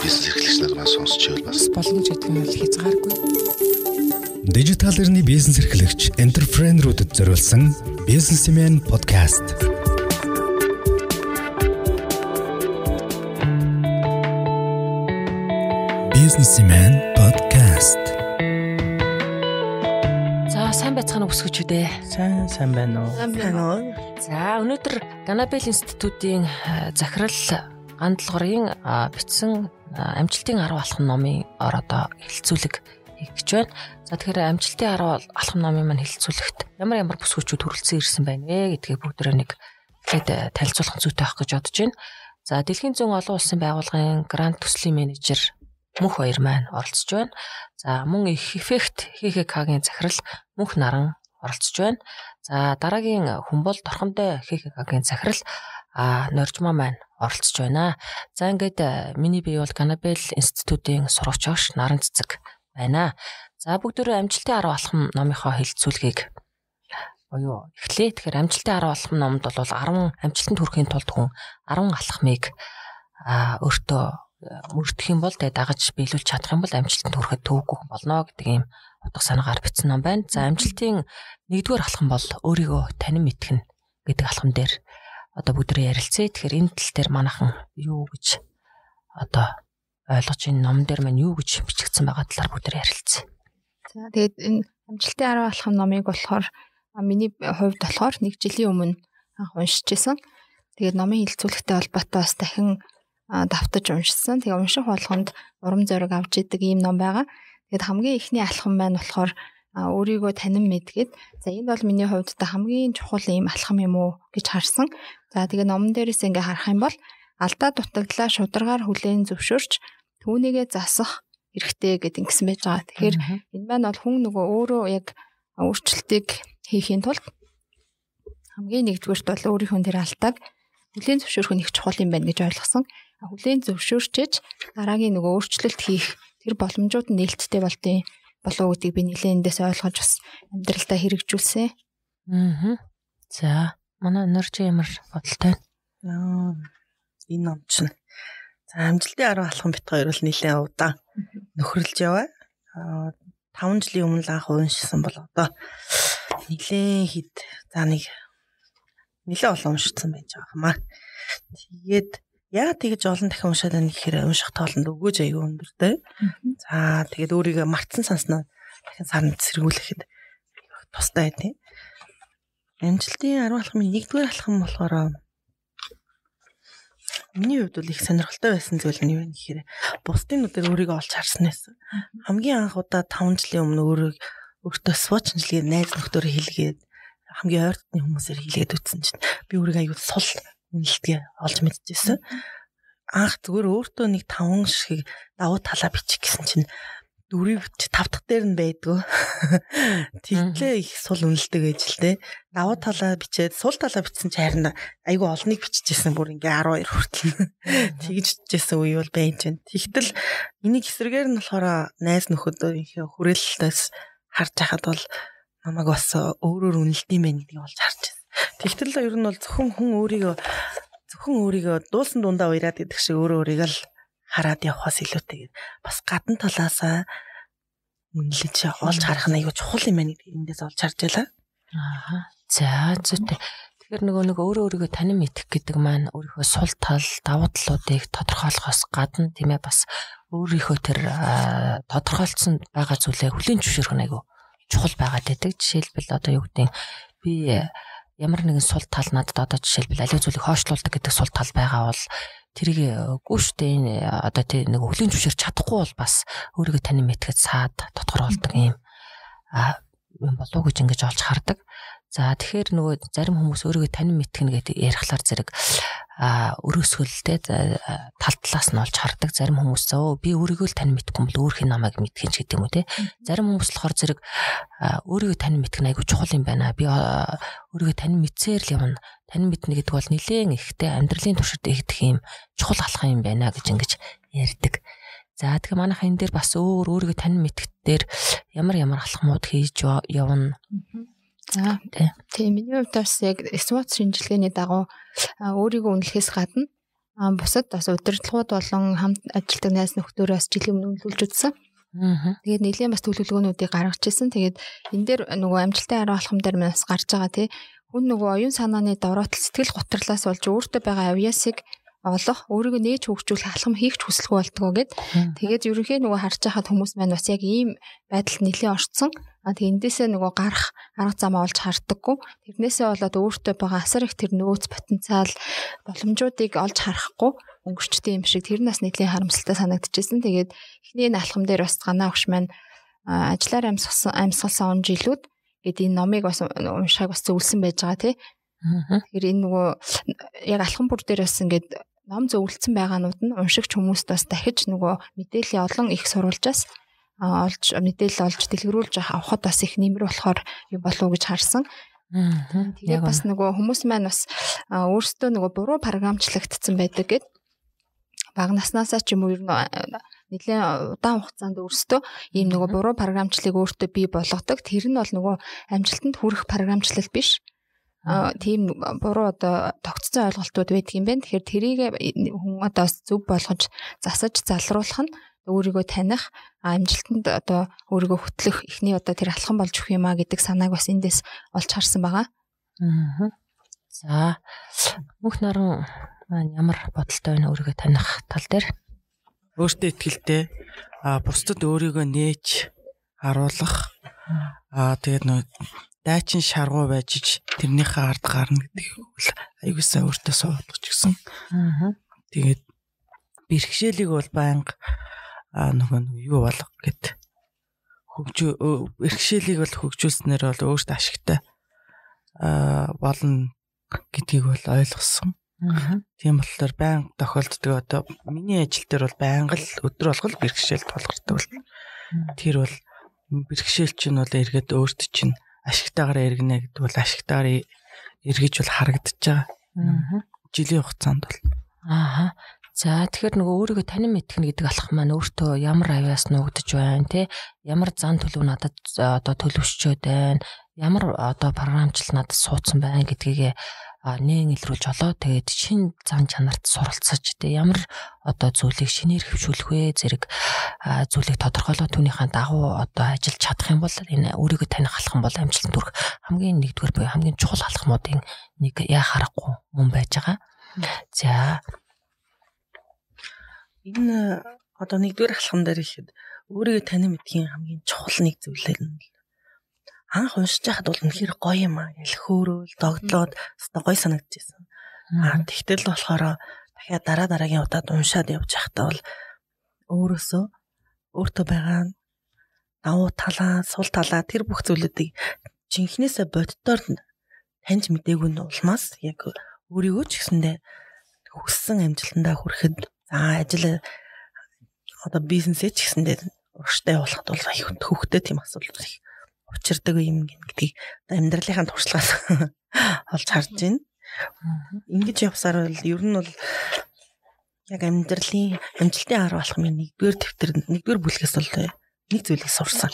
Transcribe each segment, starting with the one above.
бизнес эрхлэгч нар маань сонсч байвал бас болно гэж гэдэг нь хязгааргүй. Дижитал эрхний бизнес эрхлэгч энтерпренерүүдэд зориулсан бизнесмен подкаст. Бизнесмен подкаст. За сайн байцгаана өсгөчүүдээ. Сайн сайн байна уу? Сайн байна уу? За өнөөдөр Ганабел институтийн э, захирал гандалгарын бичсэн амжилтын 10 алхам номын ор одоо хэлэлцүүлэг хийх гэж байна. За тэгэхээр амжилтын 10 алхам номын маань хэлэлцүүлэгт ямар ямар бүсгүүчүүд хүрэлцэн ирсэн байна вэ гэдгийг бүгдөө нэг ихэд танилцуулах зүйтэй авах гэж бодож байна. За дэлхийн зүүн олон улсын байгууллагын грант төслийн менежер мөнх баяр маань оролцож байна. За мөн их эффект ХХК-гийн захирал мөнх наран оролцож байна. За дараагийн хүн бол торхондой ХХК-гийн захирал а норжмаа маань оролцож байна. За ингээд э, миний бие бол Ганабел институтын сурагч багш Наран цэцэг байна. За бүгдөө амжилтын 10 алхам номынхоо хэлэлцүүлгийг буюу эхлэе. Тэгэхээр амжилтын 10 алхам номд бол 10 амжилтанд хүрэхийн тулд хүн 10 алхмыг өөртөө э, мөрдөх юм бол тэгээ дагаж биелүүлж чадах юм бол амжилтанд хүрэхэд төвөггүй болно гэдэг ийм утга санаагаар бичсэн ном байна. За амжилтын нэгдүгээр алхам бол өөрийгөө танин мэдгэн гэдэг алхам дээр одоо бүгдрээ ярилцъя. Тэгэхээр энэ тал дээр манайхан юу гэж одоо ойлгож энэ ном дээр маань юу гэж бичигдсэн байгаа талаар бүгдрээ ярилцъя. За тэгээд энэ амжилтын 10 алхам номыг болохоор миний хувьд болохоор нэг жилийн өмнө анх уншижсэн. Тэгээд номын хилцүүлэгтэй холбоотой бас дахин давтаж уншсан. Тэгээ унших болгонд урам зориг авч идэг ийм ном байгаа. Тэгээд хамгийн ихний алхам маань болохоор өөрийгөө танин мэдгээд за энэ бол миний хувьд та хамгийн чухал ийм алхам юм уу гэж харсан. За тэгээ номон дээрээс ингээ харах юм бол алдаа дутагдлаа шударгаар хүлээн зөвшөөрч түүнийгээ засах хэрэгтэй гэдэг ингэсэн байж байгаа. Тэгэхээр энэ маань бол хүн нөгөө өөрөө яг өөрчлөлтийг хийхийн тулд хамгийн нэгдүгээрт бол өөрийнхөө тэр алдааг хүлээн зөвшөөрөх нь их чухал юм байна гэж ойлгосон. Хүлээн зөвшөөрчээж дараагийн нөгөө өөрчлөлт хийх тэр боломжууд нь нээлттэй болдیں۔ Болов гэдгийг би нэлээд эндээс ойлгож бас амьдралдаа хэрэгжүүлсэн. Аа. За, манай нөрч ямар бодолтой байна? Энэ ном чинь за амжилтын 10 алхам бит хоёр бол нэлээд удаан нөхөрлж яваа. Аа 5 жилийн өмнө анх уншсан бол одоо нэлээд хит за нэг нэлээд олон уншсан байж байгаа хамаа. Тэгээд Яа тэгж олон дахин уншаад байна гэхээр унших тоолонд өгөөж аягүй өндөртэй. За тэгээд өөрийгөө мартсан санснаа дахин сарнд сэргүүлэхэд тустай тийм. Амжилтын 10 алхмын 1-р алхам болохоор миний хувьд бол их сонирхолтой байсан зүйл нь юу вэ гэхээр бусдын нүдээр өөрийгөө олж харснаас хамгийн анх удаа 5 жилийн өмнө өөрөө өөртөө свочнжлгээ найз нөхдөөр хэлгээд хамгийн ойртны хүмүүсээр хэлгээд үтсэн чинь би өөрийгөө аюул сул үнэлтгээ олж мэдчихсэн. Анх зүгээр өөртөө нэг таван шиг давуу талаа бичих гэсэн чинь дөрөв тав дахь дээр нь байдгүй. Тэглээ их сул үнэлдэг гэж л те. Давуу талаа бичээд сул талаа бичсэн чи харин айгүй олныг биччихсэн бүр ингээ 12 хүртэл. Тэгж бичсэн үе бол байж байна. Тэгтэл энийг эсрэгээр нь болохоор найз нөхөдөө хүрээлэлтээс харж хахад бол намайг бас өөрөөр үнэлдэм байх гэдгийг олж харж байна. Тэгтэл ер нь бол зөвхөн хүн өөрийгөө зөвхөн өөрийгөө дуусан дундаа уяраад гэдэг шиг өөрөө өөрийгөө л хараад явахаас илүүтэйгээр бас гадна талаасаа үнэлж олж харах нь аюу чухал юм байна гэдгийг эндээс олж харж байлаа. Аа. За зүйтэй. Тэгэхээр нөгөө нэг өөрөө өөрийгөө танин мэдэх гэдэг маань өөрийнхөө сул тал, давуу талуудыг тодорхойлохоос гадна тийм ээ бас өөрийнхөө тэр тодорхойлцсон байгаа зүйлээ хүлээн зөвшөөрөх нь айгүй чухал байгаад байдаг. Жишээлбэл одоо юу гэдэг би ямар нэгэн сул тал надад одоо жишээлбэл аливаа зүйлийг хойшлуулдаг гэдэг сул тал байгаа бол тэрийг үгүй штэ энэ одоо тий нэг өвлийн зөвшөөрч чадахгүй бол бас өөрийгөө тань мэдхэд саад дотгор болдог юм юм болов гэж ингэж олж хардаг. За тэгэхээр нөгөө зарим хүмүүс өөрийгөө танин мэдгэн гэдэг ярихлаар зэрэг а өрөөсгөлтэй тал талаас нь олж хардаг зарим хүмүүс зөө би өөрийгөө л тань мэдгүй бол өөрхийн намайг мэдхийн ч гэдэг юм уу те. Зарим хүмүүс болохоор зэрэг өөрийгөө тань мэдэх нь айгүй чухал юм байна. Би өөрийгөө тань мэдсээр л явна тань мэднэ гэдэг бол нэлээд ихтэй амьдралын туршид игдэх юм чухал алхам юм байна гэж ингэж ярьдаг. За тэгэхээр манайха энэ дээр бас өөр өөрийгөө тань мэдэх дээр ямар ямар алхмууд хийж явна За тийм миний хувьд бас яг SWOT шинжилгээний дагуу өөрийгөө үнэлэхээс гадна бусад бас удирдлагууд болон хамт ажилладаг найз нөхдөөрөөс жилийн өмнө нөлөөлж үзсэн. Тэгээд нэлийн бас төлөвлөгөөнүүдийг гаргаж ирсэн. Тэгээд энэ дээр нөгөө амжилттай арга алхам дээр бас гарч байгаа тий. Хүн нөгөө оюун санааны давраатал сэтгэл готрлаас болж өөртөө байгаа авьяасыг олох, өөрийгөө нээж хөгжүүлэх алхам хийх ч хүсэлгүй болтгоо гэд. Тэгээд ерөнхий нөгөө харж байхад хүмүүс маань бас яг ийм байдалд нэлийн орцсон. А тэг эндээсээ нөгөө гарах арга замаа олж харддаггүй. Тэрнээсээ болоод өөртөө байгаа асар их тэр нөөц потенциал боломжуудыг олж харахгүй өнгөрчтэй юм шиг тэр нас нэлийн харамсалтай санагдчихсэн. Тэгээд эхний энэ алхам дээр бас ганаа өгш маань ажиллаар амьсгалсан амьсгалсан он жилүүд гэд энэ номыг бас уншихаг бас зөвлөсөн байж байгаа тий. Тэгэхээр энэ нөгөө яг алхам бүр дээр бас ингээд ном зөвлөсөн байгаанууд нь уншигч хүмүүст бас дахиж нөгөө мэдээллийн олон их сурвалжаас олж мэдээлэл олж дэлгэрүүлж авахд бас их нэмэр болохоор юу болов уу гэж харсан. Тэгээд бас нөгөө хүмүүс маань бас өөрсдөө нөгөө буруу програмчлагдсан байдаг гэд баг наснаасаа ч юм уу ер нь нэлээд удаан хугацаанд өөрсдөө ийм нөгөө буруу програмчлалыг өөртөө бий болгодог. Тэр нь бол нөгөө амжилтанд хүрэх програмчлал биш. Тийм буруу одоо тогтцсон ойлголтууд байдаг юм байна. Тэгэхээр тэрийг хүн одоо зөв болгож засаж залруулах нь өөрийгөө таних амжилтанд одоо өөрийгөө хөтлөх эхний одоо тэр алхам болж өгөх юм а гэдэг санааг бас эндээс олж харсан байгаа. Аа. За мөнх наран маань ямар бодолтой байна өөрийгөө таних тал дээр? Өөртөө ихтэй а бусдад өөрийгөө нээж харуулах а тэгээд нөө дайчин шаргуу байж тэрнийхээ ард гарна гэдэг үл аягуулсаа өөртөө суулгах гэсэн. Аа. Тэгээд бэрхшээлийг бол байнга нөгөө юу болох гэд хөгжөө бэрхшээлийг бол хөгжүүлснээр бол өөртөө ашигтай болно гэдгийг бол ойлгосон. Тийм болохоор байнга тохиолддог одоо миний ажил дээр бол байнга л өдөр болгол бэрхшээл тулгардаг бол тэр бол бэрхшээл чинь бол эргээд өөрт чинь ашигтайгаар эргэнэ гэдэг бол ашигтайгаар эргэж бол харагдаж байгаа. Жилийн хугацаанд бол. Аа. За тэгэхээр нөгөө өөрийгөө танин мэдгэн гэдэг алхам маань өөртөө ямар авяас нуугдж байна те? Ямар зан төлөв надад одоо төлөвшчөөд байна? Ямар одоо програмчлал надад суудсан байна гэдгийг нээн илрүүлж олоо. Тэгээд шин зан чанарт суралцаж тэ ямар одоо зүйлийг шинээр хөвшүүлэх вэ? Зэрэг зүйлийг тодорхойлоо. Түүнийхээ дагуу одоо ажиллаж чадах юм бол энэ өөрийгөө таних алхам бол амжилтанд хүрэх хамгийн нэгдүгээр буюу хамгийн чухал алхмуудын нэг яа харахгүй мөн байж байгаа. За энэ одоо нэгдүгээр алхам дээр ихэд өөрийгөө танин мэдхийн хамгийн чухал нэг зүйлээ нь анх уншиж байхад бол үнэхээр гоё юм аа. Гэл хөөрөөл догдлоод өстой гоё санагдчихсэн. Аа тэгтэл болохоор дахиад дараа дараагийн удаад уншаад явж байхдаа бол өөрөөсөө өөртөө байгаа давуу талаа, сул талаа тэр бүх зүйлүүдийг жинхнээсээ боддоор таньж мдээгүй нь улмаас яг өөрийгөө ч гэсэндээ хүссэн амжилтандаа хүрэхэд за ажил одоо бизнесээ ч гэсэндээ урштай болоход бол их хөвгтэй тийм асуудал их учирдаг юм гэдгийг амьдралынхаа туршлагаас олж харж байна. Ингэж явсаар бол ер нь бол яг амьдралын амжилтын арга алхмын нэгдүгээр дэвтэр нэгдүгээр бүлгээс бол нэг зүйлийг сурсан.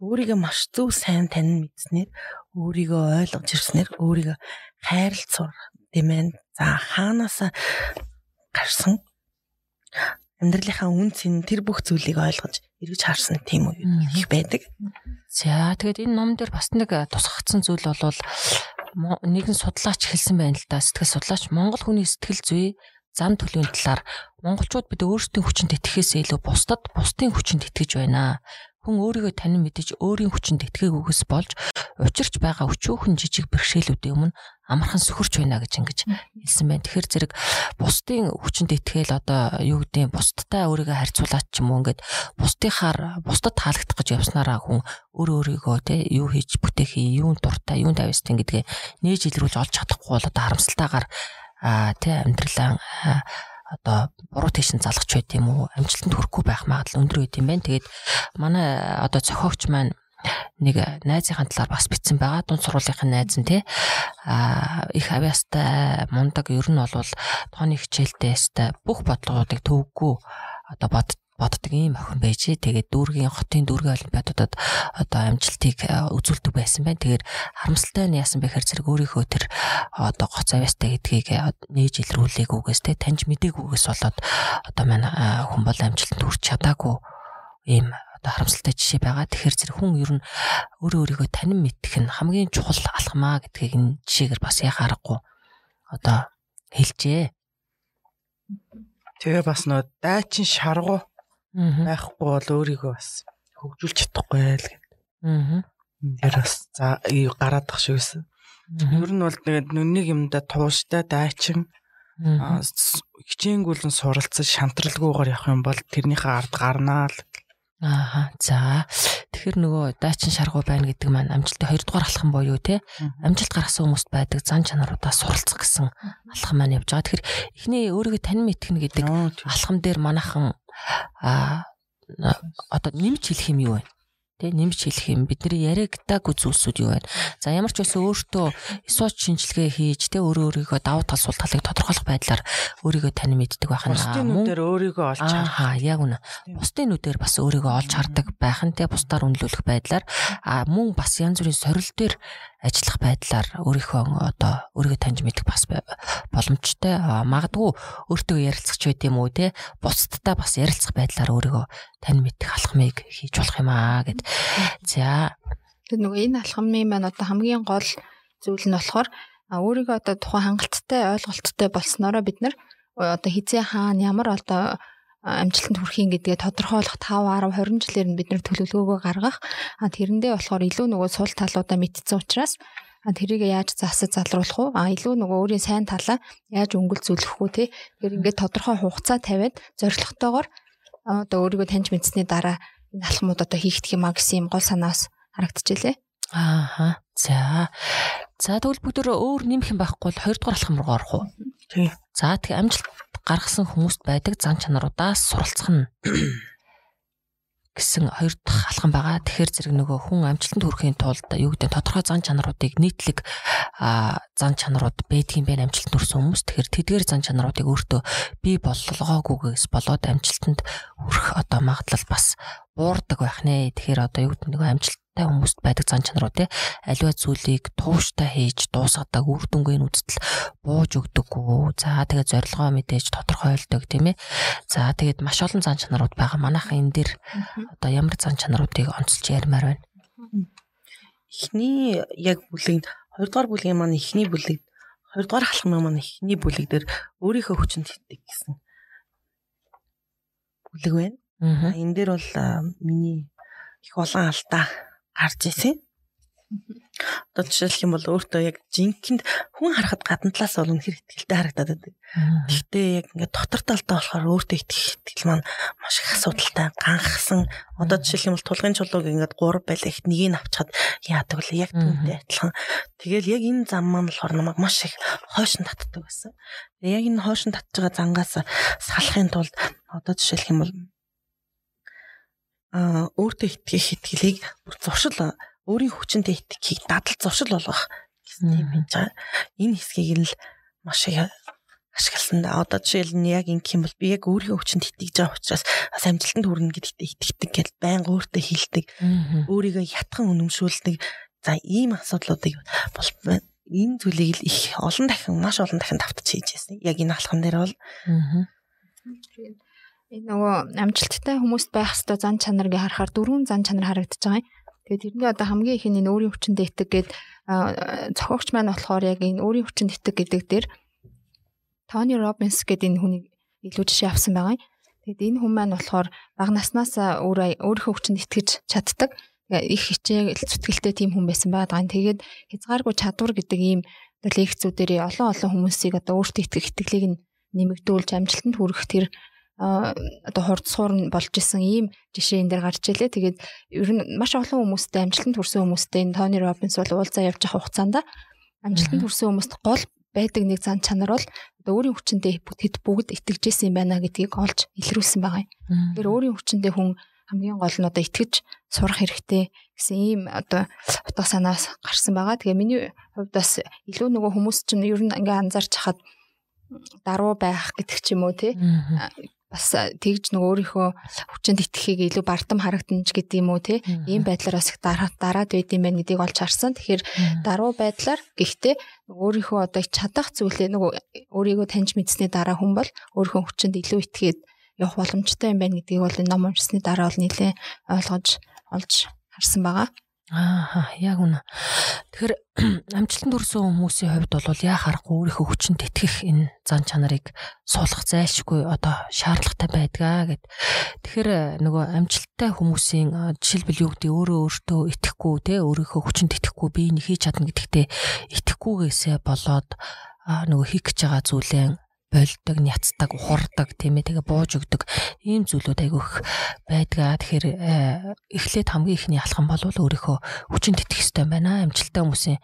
Өөрийгөө маш зөв сайн танин мэдснээр өөрийгөө ойлгож ирснээр өөрийгөө хайрлж сур тийм ээ. За хаанаасаа гарсан амьдралынхаа үн цэн тэр бүх зүйлийг ойлгож эргэж харсан тийм үү их байдаг. За тэгээд энэ ном дээр бас нэг тусгагдсан зүйл бол нэгэн судлаач хэлсэн байна л да. Сэтгэл судлаач Монгол хүний сэтгэл зүй зам төлөвийн талаар монголчууд бид өөрсдийн хүчинд итгэхээс илүү бусдад бусдын хүчинд итгэж байна хүн өөрийгөө танин мэдэж өөрийн хүчинд итгээгүйгээс болж учирч байгаа өчүүхэн жижиг бэрхшээлүүдийн өмнө амархан сөхөрч байна гэж ингэж хэлсэн байна. Тэгэхээр зэрэг бусдын хүчинд итгээл одоо юу гэдэг бусдтай өөрийгөө харьцуулаад ч юм уу ингээд бусдынхаар бусдад таалагдах гэж явснараа хүн өөр өөрийгөө те юу хийж бүтээхий, юунд дуртай, юунд авьяастай гэдгээ нээж илрүүлж олж чадахгүй бол одоо харамсалтайгаар а тэ амьдралаа одоо буруу тийшин залгах байт юм уу амжилтанд хүрэхгүй байх магадлал өндөр байт юм байна. Тэгээд манай одоо зохиогч маань нэг найзынхаа талаар бас бичсэн байгаа. Дунд сургуулийнхын найз нь те а их авьяастай мундаг ер нь бол тооны хичээлдээс бүх бодлогоодыг төвөггүй одоо бод боддог ийм охин байж. Тэгээд дүүргийн хотын дүүргийн олимпиадуудад одоо амжилтыг үзүүлдэг байсан байна. Тэгэхээр харамсалтай нь яасан бэхээр зэрэг өөрийнхөө тэр одоо гоц авьяастай гэдгийг нээж илрүүлээгүйгээс те таньж мдэггүйгээс болоод одоо манай хүн бол амжилтанд хүрч чадаагүй ийм одоо харамсалтай жишээ байгаа. Тэгэхээр зэрэг хүн ер нь өөрөө өөрийгөө танин мэдэх нь хамгийн чухал алхмаа гэдгийг энэ жишээгээр бас яхаа аргагүй одоо хэлжээ. Тэгээ бас нөө дайчин шаргуу байхгүй бол өөрийгөө бас хөгжүүлж чадахгүй л гэдэг. Аа. Тэр бас за гараадах шиг байсан. Ер нь бол тэгээд нүнийг юмдаа тууштай дайчин хичээнгүүлэн суралцаж шантралгүйгээр явах юм бол тэрнийхээ ард гарнаа л Ааха. За. Тэгэхээр нөгөө дайчин шаргуу байна гэдэг маань амжилтын 2 дугаар алхам боيو те. Амжилт гаргасан хүмүүст байдаг зан чанаруудаа суралцах гэсэн алхам маань явж байгаа. Тэгэхээр эхний өөрийгөө танин мэдхнэ гэдэг алхам дээр манайхан аа одоо нэмж хэлэх юм юу вэ? Тэ нэмж хэлэх юм бидний яриагтаагүй зүйлсүүд юу байна. За ямар ч байсан өөртөө эсвоч шинжилгээ хийж тэ өөрөө өөрийгөө давуу тал сул талыг тодорхойлох байдлаар өөрийгөө тань мэддэг байх нь бусдын нүдээр өөрийгөө олж харах. Яг үнэ. Бусдын нүдээр бас өөрийгөө олж хардаг байх нь тэ бусдаар үнэлүүлэх байдлаар мөн бас янз бүрийн сорил дээр ажиллах байдлаар өөрийнхөө одоо өөрийгөө таньж мэдэх бас боломжтой. Магадгүй өөртөө ярилцах ч байд юм уу те бусдтай бас ярилцах байдлаар өөрийгөө тань мэдэх алхмыг хийж болох юм аа гэд. За тэр нөгөө энэ алхмын маань одоо хамгийн гол зүйл нь болохоор өөрийгөө одоо тухайн хангалттай ойлголттой болсноороо бид нар одоо хизээ хаана ямар одоо амжилтанд хүрэхин гэдгээ тодорхойлох 5 10 20 жилээр нь бид нэр төлөвлөгөөгөө гаргах. А тэрэндээ болохоор илүү нөгөө сул талуудаа мэдсэн учраас а тэрийг яаж засаж залруулах уу а илүү нөгөө өөрийн сайн талаа яаж өнгөлзүүлэх үү те? Тэр ингээд тодорхой хугацаа тавиад зорилготойгоор одоо өөрийгөө таньж мэдсэний дараа энэ алхмууд одоо хийгдэх юм а гэсэн юм гол санаас харагдчихжээ ааха за. За тэгвэл бүгд өөр нэмэх юм байхгүй бол 2 дугаар алхам руу орох уу? Тий за тэг амжилт гаргасан хүмүүст байдаг зан чанаруудаас суралцах нь гэсэн хоёр дахь алхам байгаа. Тэгэхээр зэрэг нөгөө хүн амжилтанд хүрэхийн тулд юу гэдэг тодорхой зан чанаруудыг нийтлэг зан чанарууд байдгийн байх амжилтанд хүрсэн хүмүүс. Тэгэхээр тэдгээр зан чанаруудыг өөртөө бий болгоогүйгээс болоод амжилтанд хүрэх одоо магадлал бас буурдаг байх нэ. Тэгэхээр одоо юу гэдэг нөгөө амжилттай хүмүүст байдаг зан чанарууд те аливаа зүйлийг тууштай хийж дуусгадаг үр дүнгийн үзтэл бууж өгдөггүй. За тэгээд зорилгоо мэдээж тодорхойлдог тийм ээ. За тэгээд маш олон зан чанарууд байгаа. Манайхан энэ дэр одоо ямар зан чанаруудыг онцолж ярмаар байна. Эхний яг бүлэг 2 дугаар бүлгийн маань эхний бүлэг 2 дугаар халахмын маань эхний бүлэг дээр өөрийнхөө хүчинд хитдэг гэсэн бүлэг байна. Энэ дээр бол миний их олон алдаа гарч ирсэн. Одоо жишээлх юм бол өөртөө яг жинкэнд хүн харахад гадна талаас бол үнэхэр ихтэй харагдаад байдаг. Гэхдээ яг ингээд дотор талдаа болохоор өөртөө итгэх итгэл маань маш их асуудалтай ганхсан. Одоо жишээлх юм бол тулгын чулууг ингээд 3 байлаа ихт нэгийг авчихад яадаг вэ? Яг түүнтэй адилхан. Тэгэл яг энэ зам маань болохоор намайг маш их хойшин татдаг байсан. Яг энэ хойшин татж байгаа зангаас салахын тулд одоо жишээлх юм бол өөртөө итгэх итгэлийг зуршил өөрийн хүчинтэй итгэхийг дадал зуршил болгох гэсэн юм байгаа. Энэ хэсгийг л маш их ашигласан да. Одоо жишээл нь яг ингэх юм бол би яг өөрийнхөө хүчинд итгэж байгаа учраас бас амжилтанд хүрнэ гэдэгт итгэдэг гэж байн өөртөө хэлдэг. Өөрийгөө ятхан үнэмшүүлдэг. За ийм асуудлуудыг бол энэ зүйлийг л их олон дахин маш олон дахин давтаж хийж байсан. Яг энэ алхам дээр бол Энэ нөгөө амжилттай хүмүүст байх хэвээр зан чанарыг харахаар дөрвөн зан чанар харагдаж байгаа юм. Тэгээд тэрний одоо хамгийн их энэ өөрийн хүчинд итэг гээд зохиогч маань болохоор яг энэ өөрийн хүчинд итэг гэдэг дээр Тони Робинс гэдэг энэ хүний илүү жишээ авсан байгаа юм. Тэгэд энэ хүн маань болохоор бага наснаас өөрөө өөрийнхөө хүчинд итгэж чаддаг. их хичээл зүтгэлтэй тийм хүн байсан байгаа. Тэгээд хязгааргүй чадвар гэдэг ийм лекцүүдээр олон олон хүмүүсийг одоо өөртөө итгэх итгэлийг нэмэгдүүлж амжилтанд хүрэх тэр одоо хурдсуур нь болж исэн ийм жишээ энэ дэр гарч илээ. Тэгээд ер нь маш олон хүмүүстэй амжилтанд хүрсэн хүмүүстэй энэ Тони Робинс бол уулзаа явж байгаа хугацаанд амжилтанд хүрсэн хүмүүст гол байдаг нэг зан чанар бол одоо өөрийн хүчиндээ хэд бүгд итгэжсэн юм байна гэдгийг олж илрүүлсэн байгаа юм. Тэгэхээр өөрийн хүчиндээ хүн хамгийн гол нь одоо итгэж сурах хэрэгтэй гэсэн ийм одоо утга санаас гарсан байгаа. Тэгээ миний хувьд бас илүү нөгөө хүмүүс чинь ер нь ингээ анзаарч хахад даруу байх гэдэг ч юм уу тий бас тэгж нөгөө өөрийнхөө хүчинд итгэхийг илүү бардам харагдана ч гэдэг юм уу те ийм байдлаар бас их дараад дараад байд юм байна гэдгийг олж харсан. Тэгэхээр даруй байдлаар гэхдээ өөрийнхөө одоо чадах зүйлээ нөгөө өөрийгөө таньж мэдсэний дараа хүн бол өөрийнхөө хүчинд илүү итгээд явах боломжтой юм байна гэдгийг бол ном уншсны дараа бол нэлээ ойлгож олж харсан байгаа. Аа яг үнэ. Тэгэхээр амжилтанд хүрсэн хүмүүсийн хувьд бол яа харахгүй өөрийнхөө хүчинд итгэх энэ зан чанарыг суулгах зайлшгүй одоо шаардлагатай байдгаа гэд. Тэгэхээр нөгөө амжилттай хүмүүсийн жишээлбэл юу гэдэг өөрөө өөртөө итгэхгүй те өөрийнхөө хүчинд итгэхгүй би энэ хийж чадна гэдэгтээ итгэхгүйгээсээ болоод нөгөө хийх гэж байгаа зүйлээ болдог, няцдаг, ухардаг тийм ээ тэгээ бууж өгдөг ийм зүйлүүд айгүйх байдгаа. Тэгэхээр э, эхлээд хамгийн ихний алхам бол өөрийнхөө хүчин тэтгэх хэрэгтэй байна. Амжилттай хүмүүсийн э,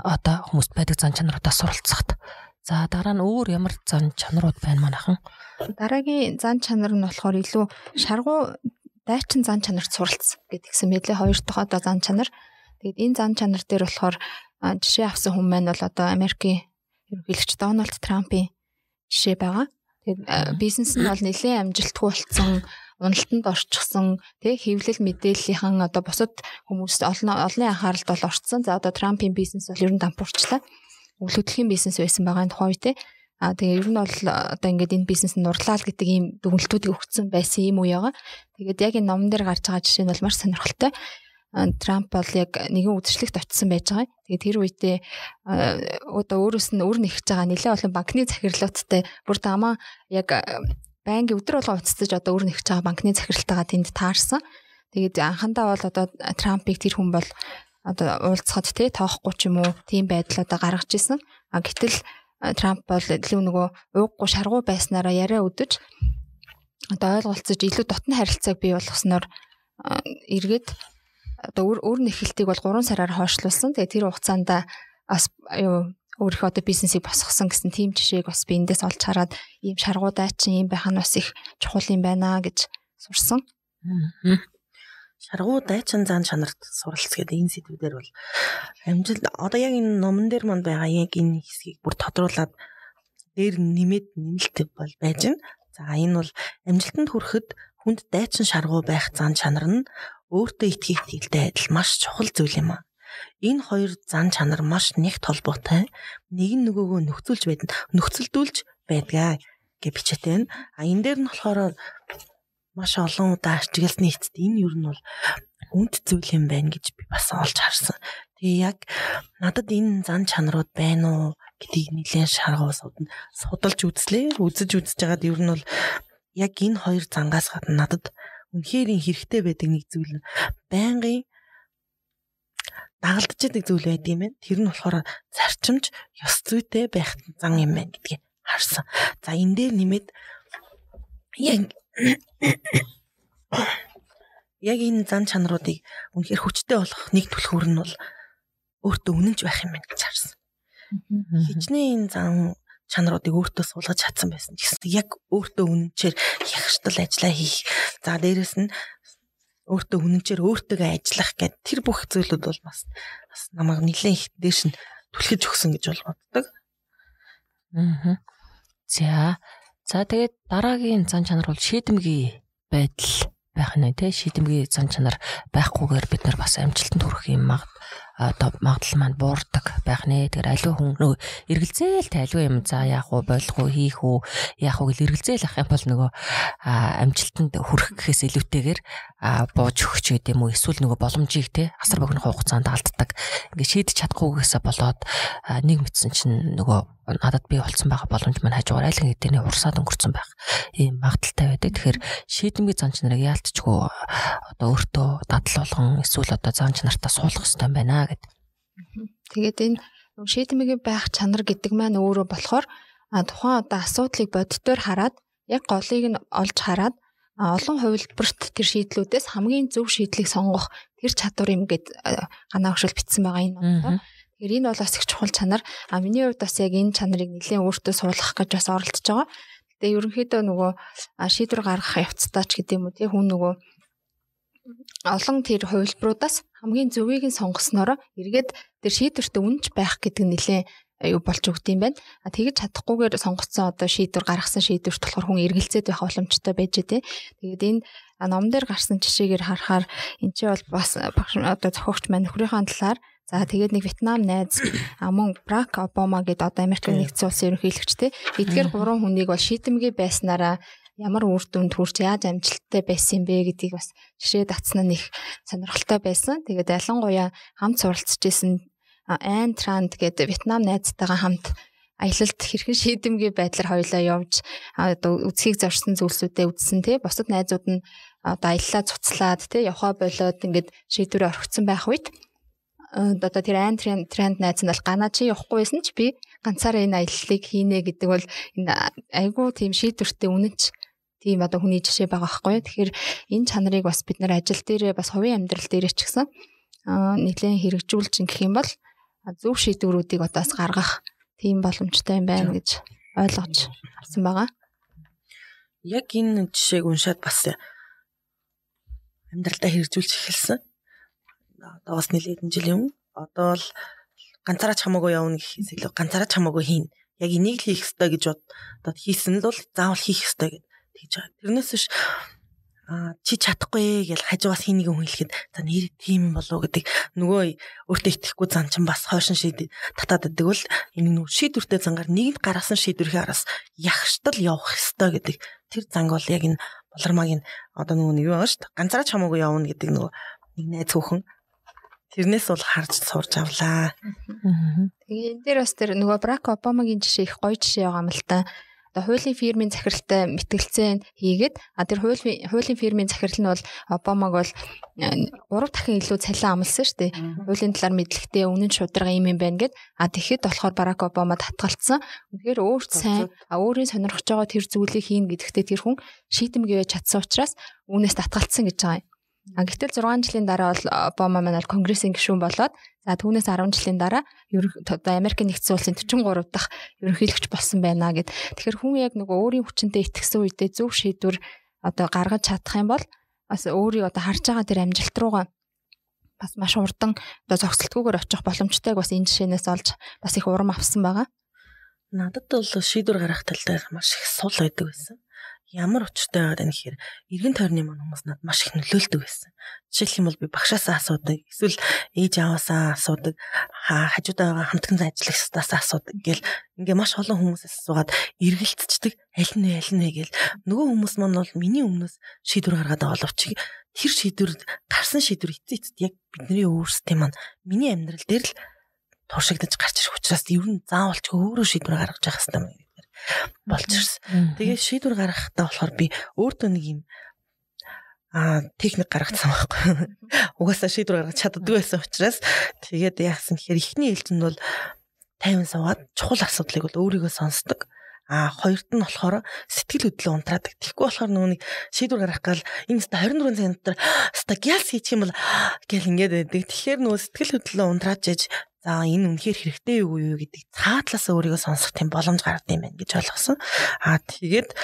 одоо хүмүүст байдаг зан чанаруудаас суралцахад. За дараа нь өөр ямар зан чанарууд байна манайхан? Дараагийн зан чанар нь болохоор илүү шаргуу дайчин зан чанарт суралц гэдгсэн мэдлээ хоёр дахь одоо зан чанар. Тэгээд энэ зан чанар дээр болохоор жишээ авсан хүн маань бол одоо Америкийн ерөнхийлөгч Дональд Трампын жишээ байгаа. Тэгээд бизнес нь бол нэлээд амжилтгүй болсон, уналтанд орчихсон, тэг хэвлэл мэдээллийнхэн одоо бусад хүмүүст олон олонний анхааралд бол орцсон. За одоо Трампын бизнес бол ер нь дампуурчлаа. Өглөөдлийн бизнес байсан байгаа энэ тухай тий. А тэгээ ер нь бол одоо ингээд энэ бизнес нь нурлал гэдэг ийм дүгнэлтүүдийг өгсөн байсан юм уу яага. Тэгээд яг энэ номон дээр гарч байгаа жишээ нь бол маш сонирхолтой. Трамп бол яг нэгэн үдшилтэд очисон байж байгаа. Тэгээд тэр үедээ одоо өөрөөс нь өр нэгж байгаа нэлээд олон банкны захирлуудтай бүр тамаа яг банк өдөр болго уцтаж одоо өр нэгж байгаа банкны захиралтайгаа тэнд таарсан. Тэгээд анхандаа бол одоо Трампыг тэр хүн бол одоо уулзахад тий тоохгүй ч юм уу тийм байдал одоо гаргаж исэн. А гэтэл Трамп бол илүү нөгөө ууггүй шаргуу байснараа яриа өдөж одоо ойлголцож илүү дотн харилцааг бий болгосноор эргээд одоо өөр өөр нэхэлтийг бол 3 сараар хойшлуулсан. Тэгээ тэр хугацаанд бас юу өөрийнхөө одоо бизнесийг босгосон гэсэн тийм жишээг бас би эндээс олж хараад ийм шаргуудаа чинь ийм байх нь бас их чухал юм байна гэж сурсан. Шаргуу дайчин зан чанарт суралц гэдэг энэ сэдвүүдэр бол амжилт одоо яг энэ номон дээр манд байгаа яг энэ хэсгийг бүр тодруулаад дээр нэмээд нэмэлт бол байж гэн. За энэ бол амжилтанд хүрэхэд хүнд дайчин шаргуу байх зан чанар нь өөртөө итгэх итгэлтэй адил маш чухал зүйл юм аа. Энэ хоёр зан чанар маш нэгт холбоотой. Нэг нь нөгөөгөө нөхцөлж байдаг, нөхцөлдүүлж байдгаа гэж бичээтэй байна. А энэ дээр нь болохоор маш олон удаа ажигласны эцэст энэ юу нь бол үнд зүйл юм байна гэж би бас олж харсан. Тэгээ яг надад энэ зан чанарууд байна уу гэдгийг нэлээд шаргуу судалж судалж үзлээ. Үзэж үзэж байгаад ер нь бол яг энэ хоёр зангаас гадна надад үнэхээр хэрэгтэй байдаг нэг зүйл байнгын дагалдж байгаа зүйл байд юм байна. Тэр нь болохоор зарчимж ёс зүйтэй байх зан юм байна гэдгийг харсан. За энэ дээр нэмээд яг яг энэ зан чанаруудыг үнэхээр хүчтэй болгох нэг түлхүүр нь бол өөртөө үнэнч байх юм байна гэж харсан. Хичнээн энэ зан чанаруудыг өөртөө суулгаж чадсан байсан гэсэн яг өөртөө үнэнчээр ягштал ажиллаа хийх. За дээрэс нь өөртөө үнэнчээр өөртөөгөө ажиллах гэд тэр бүх зүйлүүд бол бас бас намайг нэлээд их дээш нь түлхэж өгсөн гэж бол боддог. Аа. За. За тэгээд дараагийн зан чанар бол шийдэмгий байдал байх нь тий шийдэмгий зан чанар байхгүйгээр бид нар бас амжилтанд хүрэх юм магад одоо магадлал маань буурдаг байх нэ. Тэгэхээр аливаа хүн нөгөө эргэлзээл тайлгүй юм за яах вэ болох уу хийх үү яах вэ гэл эргэлзээл ах юм бол нөгөө амжилтанд хүрэх гэхээс илүүтэйгээр бууж өгч гэдэг юм уу эсвэл нөгөө боломжийг те асар богино хугацаанд алддаг. Ингээ шийдэж чадахгүйгээсээ болоод нэг мэдсэн чинь нөгөө надад бий болсон байгаа боломж маань хажуугаар айлын хэдийн урсаад өнгөрцөн байх ийм магадaltaй байдаг. Тэгэхээр шийдэмгийн зан чанарыг яалтчгүй одоо өөртөө дадал болгон эсвэл одоо зан чанартаа суулгах хэрэгтэй байна байна гэд. Тэгээд энэ шийдэмгийн байх чанар гэдэг маань өөрөө болохоор тухайн одоо асуудлыг боддоор хараад яг голыг нь олж хараад олон хувилбарт тэр шийдлүүдээс хамгийн зөв шийдлийг сонгох тэр чадвар юм гэд ганаа хөшөл битсэн байгаа энэ номтой. Тэгэхээр энэ бол бас их чухал чанар. А миний хувьд бас яг энэ чанарыг нэлээд өөртөө суулгах гэж бас оролдож байгаа. Тэгээ ерөнхийдөө нөгөө шийдвэр гаргах явцдаа ч гэдэм үү тий хүн нөгөө олон тэр хувилбаруудаас хамгийн зөвийг нь сонгосноор эргээд тэр шийдвэртэ үнж байх гэдэг нь нэлээ юу болж өгд юм байна. А тэгэж чадахгүйгээр сонгоцсон одоо шийдвэр гаргасан шийдвэрт болохоор хүн эргэлзээд байх боломжтой байж тээ. Тэгээд энэ ном дээр гарсан жишээгээр харахаар эн чинь бол бас одоо зохиогч маань нөхрийнхээ талаар За тэгээд нэг Вьетнам найз мөн Брак Обама гэдэг одоо Америкийн нэгдсэн улсын ерөнхийлөгчтэй эдгээр гурван хүнийг бол шийдэмгий байснараа ямар үр дүнд хүрч яаж амжилттай байсан юм бэ гэдгийг бас жишээ татсан нь их сонирхолтой байсан. Тэгээд ялангуяа хамт суралцж исэн Айн Транд гэдэг Вьетнам найзтайгаа хамт аялалд хэрхэн шийдэмгий байдлаар хоёлаа явж одоо үсгийг зорьсон зүйлсүүдэд үзсэн тий бусад найзууд нь одоо аяллаа цуцлаад тий явхаа болоод ингээд шийдвэрээ орхицсан байх үед одоо тэр айн тренд найз нь бол ганаа чи явахгүй байсан ч би ганцаараа энэ аяллыг хийнэ гэдэг бол энэ айгүй тийм шийдвэртэй үнэнч тийм одоо хүний жишээ байгаа байхгүй. Тэгэхээр энэ чанарыг бас бид нар ажил дээрээ бас хувийн амьдрал дээрээ ч гэсэн нэлээд хэрэгжүүлж гэх юм бол зөв шийдвэрүүдийг одоо бас гаргах тийм боломжтой юм байна гэж ойлгож авсан байгаа. Яг энэ жишээг уншаад бас амьдралдаа хэрэгжүүлж эхэлсэн одоо бас нэлээд жил юм. Одоо л ганцаараа чамаагүй явна гэхээс илүү ганцаараа чамаагүй хийн. Яг энийг л хийх ёстой гэж бодоод хийсэн л бол заавал хийх ёстой гэд тэгж байгаа. Тэрнээс биш а чи чадахгүй гэж хажуугаас хий нэг хүн хэлэхэд за нэр тийм болов гэдэг нөгөө өөртөө итгэхгүй зан чин бас хойшин шийд татаад байдаг бол энэ нөгөө шийдвэртэй зангаар нэгэнд гаргасан шийдвэрхээ араас ягштал явах ёстой гэдэг тэр занг бол яг энэ болормагийн одоо нөгөө нэг юу дээ ганцаараа чамаагүй явна гэдэг нөгөө нэг найз хүүхэн Тэрнээс бол харж сурж авлаа. Тэгээ энэ дээр бас тэр нөгөө Брак Обамагийн жишээ их гоё жишээ байгаа юм л та. Одоо хуулийн фирмийн захиралтай мэтгэлцээ хийгээд а тэр хуулийн хуулийн фирмийн захирал нь бол Обамаг бол 3 э, дахин илүү цалин амласан шүү дээ. Хуулийн талаар мэдлэгтэй үнэн шударга юм юм байна гэд а тэгэхэд болохоор Барак Обама татгалцсан. Үнэхээр өөрт сайн а өөрийн сонирхож байгаа тэр зүйлийг хийн гэдэгтээ тэр хүн шийдэмгээ чадсан учраас үүнээс татгалцсан гэж байгаа юм. А гэтэл 6 жилийн дараа бол Обама маань конгрессийн гишүүн болоод за түүнээс 10 жилийн дараа одоо Америк нэгдсэн улсын 43 дахь ерөнхийлөгч болсон байна гэд. Тэгэхээр хүн яг нөгөө өөрийн хүчинтэй итгэсэн үедээ зөв шийдвэр одоо гаргаж чадах юм бол бас өөрийн одоо харж байгаа тэр амжилт руугаа бас маш урдан одоо зогсолтгүйгээр очих боломжтойг бас энэ жишээнээс олж бас их урам авсан байгаа. Надад бол шийдвэр гаргах тал дээр маш их сул байдаг байсан ямар учиртай байгаад байна гэхээр эргэн тойрны мань хүмүүс надад маш их нөлөөлдөг байсан. Жишээлх юм бол би багшаасаа асуудаг, эсвэл ээж аваасаа асуудаг, хажуудаа байгаа хамтдан ажиллагчдаас асуудаг гэл ингээ маш олон хүмүүсээс асуугаад эргэлцдэг аль нь аль нь гэл нөгөө хүмүүс маань бол миний өмнөөс шийдвэр гаргаад байгаа боловч тэр шийдвэр гарсан шийдвэр эцэст яг бидний өөрсдийн маань миний амьдрал дээр л туршигдаж гарч ирэх учраас ер нь заавалч өөрөө шийдвэр гаргаж явах хэрэгтэй юм болж ирсэн. Тэгээ шийдвэр гаргахтаа болохоор би өөртөө нэг юм а техник гаргацсан байхгүй. Угаасаа шийдвэр гаргаж чаддгүй байсан учраас тэгээд яасан гэхээр эхний ээлжинд бол 50 суугаад чухал асуудлыг бол өөрийгөө сонсдог. А хоёрт нь болохоор сэтгэл хөдлөө унтраадаг. Тэгэхгүй болохоор нэг шийдвэр гаргах гал энэ өстө 24 цагийн дотор өстө гялс хийчих юм бол гэл ингээд байдаг. Тэгэхээр нөгөө сэтгэл хөдлөө унтрааж ээж за энэ үнэхээр хэрэгтэй юу юу гэдэг цаатлаас өөрийгөө сонсох тийм боломж гаргад юм байна гэж ойлгосон. Аа тэгээд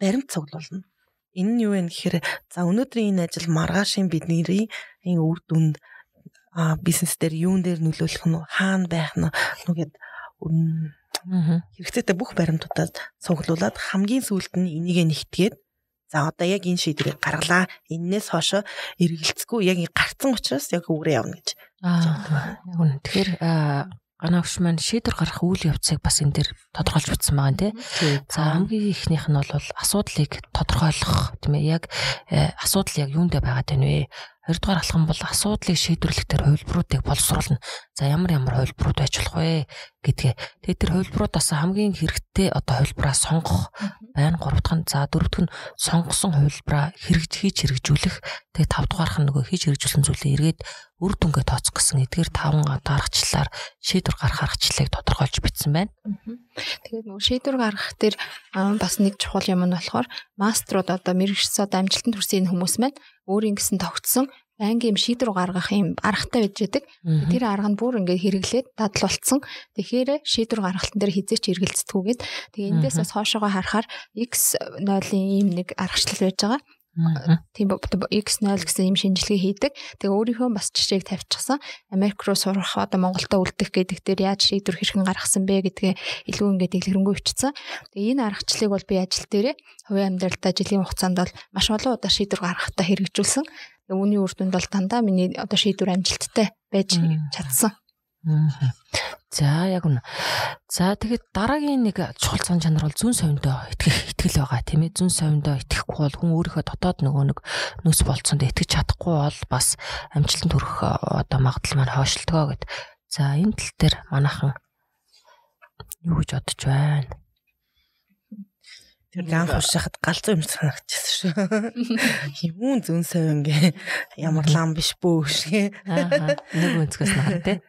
баримт цуглуулна. Энэ нь юу вэ гэхээр за өнөөдрийн энэ ажил маргаашийн бидний үр дүнд бизнес дээр юун дээр нөлөөлөх нь хаана байх нь нүгэд хэрэгцээтэй бүх баримтуудад цуглуулад хамгийн сүүлд нь энийг нэгтгээд за одоо яг энэ шийдвэрийг гаргалаа. Эннээс хойшоо эргэлцэхгүй яг гарцсан учраас яг үүрээ явна гэж Аа яг үнэ. Тэгэхээр ганавш маань шийдвэр гаргах үйл явцыг бас энэ дээр тодорхойлж бичсэн байгаа нэ. За хамгийн ихнийх нь бол асуудлыг тодорхойлох тийм ээ яг асуудал яг юунд байгаад байна вэ? Хоёрдугаар алхам бол асуудлыг шийдвэрлэх төр хувилбаруудыг боловсруулна. За ямар ямар хувилбарууд байж болох вэ гэдгээ. Тэгээд тэр хувилбаруудаас хамгийн хэрэгтэй одоо хувилбараа сонгох байна. Гурав дахь нь за дөрөв дэх нь сонгосон хувилбараа хэрэгж хийж хэрэгжүүлэх. Тэгээд тав дахь нь нөгөө хийж хэрэгжүүлсэн зүйлээ эргээд үр дүнгээ тооцох гэсэн эдгээр таван одоо аргачлалаар шийдвэр гаргах аргачлалыг тодорхойлж бичсэн байна. Тэгээд нөгөө шийдвэр гаргах дээр бас нэг чухал юм нь болохоор маструуд одоо мэрэгчс одоо амжилтанд хүрсэн хүмүүс маань өөрийн гэсэн тогтсон байнгын шийдвэр гаргах юм аргатай байж байдаг. Тэр арга нь бүр ингээд хэрэглээд дадал болцсон. Тэгэхээр шийдвэр гаргалтын дээр хизээч эргэлцдэггүйгээд тэгээ эндээс бас хоошоогоо харахаар X 0-ийн ийм нэг аргачлал байж байгаа. Тийм X0 гэсэн юм шинжилгээ хийдэг. Тэгээ өөрийнхөө бас жишээг тавьчихсан. Америк руу сурах одоо Монголда үлдэх гэдэг дээр яаж шийдвэр хэрхэн гаргасан бэ гэдгээ илүү ингээд дэлгэрэнгүй бичсэн. Тэгээ энэ аргачлалыг бол би ажил дээрээ хувийн амьдралдаа жилийн хугацаанд бол маш олон удаа шийдвэр гаргахтаа хэрэгжүүлсэн. Тэгээ үүний үр дүнд бол дандаа миний одоо шийдвэр амжилттай байж чадсан. За яг үнэ. За тэгээд дараагийн нэг чухал зан чанар бол зүүн совиндоо итгэх итгэл байгаа тийм ээ. Зүүн совиндоо итгэхгүй бол хүн өөрийнхөө дотоод нөгөө нэг нөөц болцсонд итгэж чадахгүй бол бас амжилтанд хүрэх одоо магадлал маань хойшлтгоо гэд. За энэ тал дээр манайхан юу гэж бодож байна? Тэр анх уушхад галзуу юм санагдчихсан шүү. Юун зүүн совин гээ ямар лам биш бөө шиг. Аа нэг өнцгөөс наа тий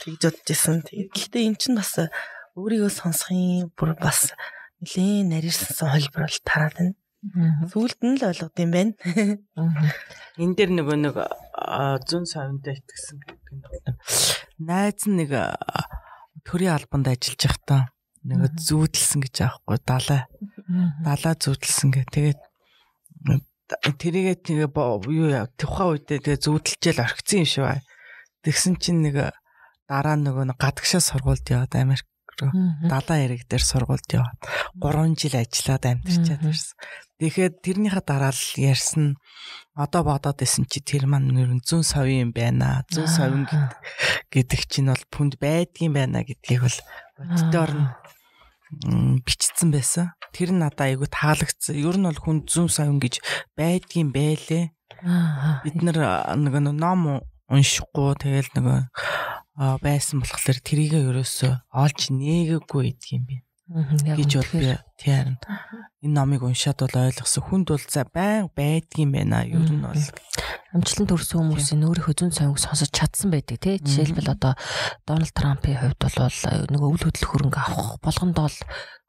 тэгж бодож исэн. Гэхдээ эн чинь бас өөрийгөө сонсохын бүр бас нэлээд нарийнсан холбор бол тараад байна. Сүүлд нь л ойлгод юм байна. Энэ дээр нөгөө нэг зүүн савиндаа итгэсэн гэдэг нь найз нь нэг төрийн албанд ажиллаж байхдаа нөгөө зүүдэлсэн гэж аахгүй далаа. Далаа зүүдэлсэн гэ. Тэгээд тэрийгээ тэгээ юу тухайн үедээ тэгээ зүүдэлжэл орхицсан юм шиг бай. Тэгсэн чинь нэг дараа нөгөө гадагшаа сургуульд яваад Америк руу далаа эрэг дээр сургуульд яваад 3 жил ажиллаад амьдарчаад ирсэн. Тэгэхээр тэрнийхээ дараа л ярьсан одоо бодоод исэн чи тэр маань нэр зүүн совын юм байна. Зүүн совин гэдэг чинь бол бүнд байдгийн байна гэдгийг бол боддоор нь бичсэн байсан. Тэр нь надад айгүй таалагдсан. Ер нь бол хүн зүүн совин гэж байдгийн байлээ. Бид нар нөгөө ном уншихгүй тэгэл нөгөө байсан болохоор трийгээ ерөөсөө олж нээгээгүй гэдэг юм би. гэж бол би тийм энэ номыг уншаад бол ойлгосон хүнд бол за байн байдгийм байна. Ер нь бол. Амжилтанд хүрсэн хүмүүсийн өөрийнхөө зүүн совинг сонсож чадсан байдаг тий. Жишээлбэл одоо Дональд Трампын хувьд бол нөгөө үл хөдлөх хөрөнгө авах болгонд бол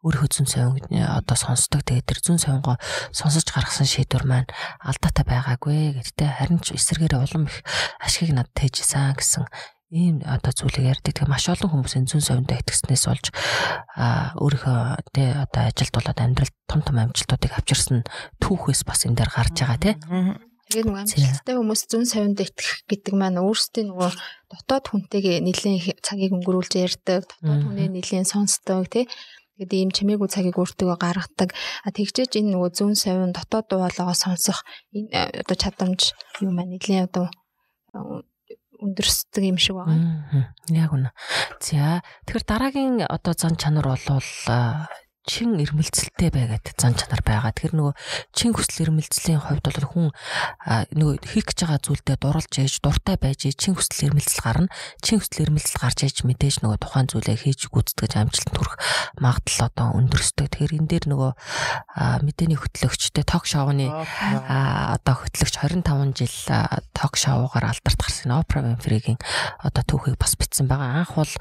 өөрийнхөө зүүн совинг одоо сонсдог. Тэгээд тэр зүүн совингоо сонсож гаргасан шийдвэр маань алдаатай байгаагүй гэдэгтэй харин ч эсэргээрээ улам их ашигыг над тээжсэн гэсэн ийм одоо зүйлийг ярьдаг. Тэгээ маш олон хүмүүсийн зүүн совиндоо итгэснээс болж өөрийнхөө тэ одоо ажилд болоод амьдралд том том амжилтуудыг авчирсан түүхээс бас энэ дээр гарч байгаа тий. Тэгээ нөгөө амжилттай хүмүүс зүүн совиндоо итгэх гэдэг маань өөрсдийн нөгөө дотоод хүнтэйгээ нэлээд цагийг өнгөрүүлж ярьдаг, дотоод хүнээ нэлээд сонсдог тий. Тэгээд ийм чимээгүй цагийг өөртөө гаргадаг. А тэгжээж энэ нөгөө зүүн совин дотоод дуулаагаа сонсох энэ одоо чадамж юу маань нэлээд одоо өндөрсдөг юм шиг байгаа. Яг үнэ. За тэгэхээр дараагийн одоо зан чанар болвол чин ирмэлцэлтэй байгаад зан чанар байгаа. Тэгэхээр нөгөө чин хүсэл ирмэлцлийн хувьд бол хүн нөгөө хийх гэж байгаа зүйлдээ дурлж ээж, дуртай байж чин хүсэл ирмэлцэл гарна. Чин хүсэл ирмэлцэл гарч ээж мэдээж нөгөө тухайн зүйлээ хийж гүйцэтгэж амжилтанд хүрэх магадлал одоо өндөрсдөг. Тэгэхээр энэ дээр нөгөө мэдээний хөтлөгчтэй ток шоуны одоо хөтлөгч 25 жил ток шоугаар алдарт гарсан Опра Винфригийн одоо түүхийг бас бичсэн байгаа. Анх бол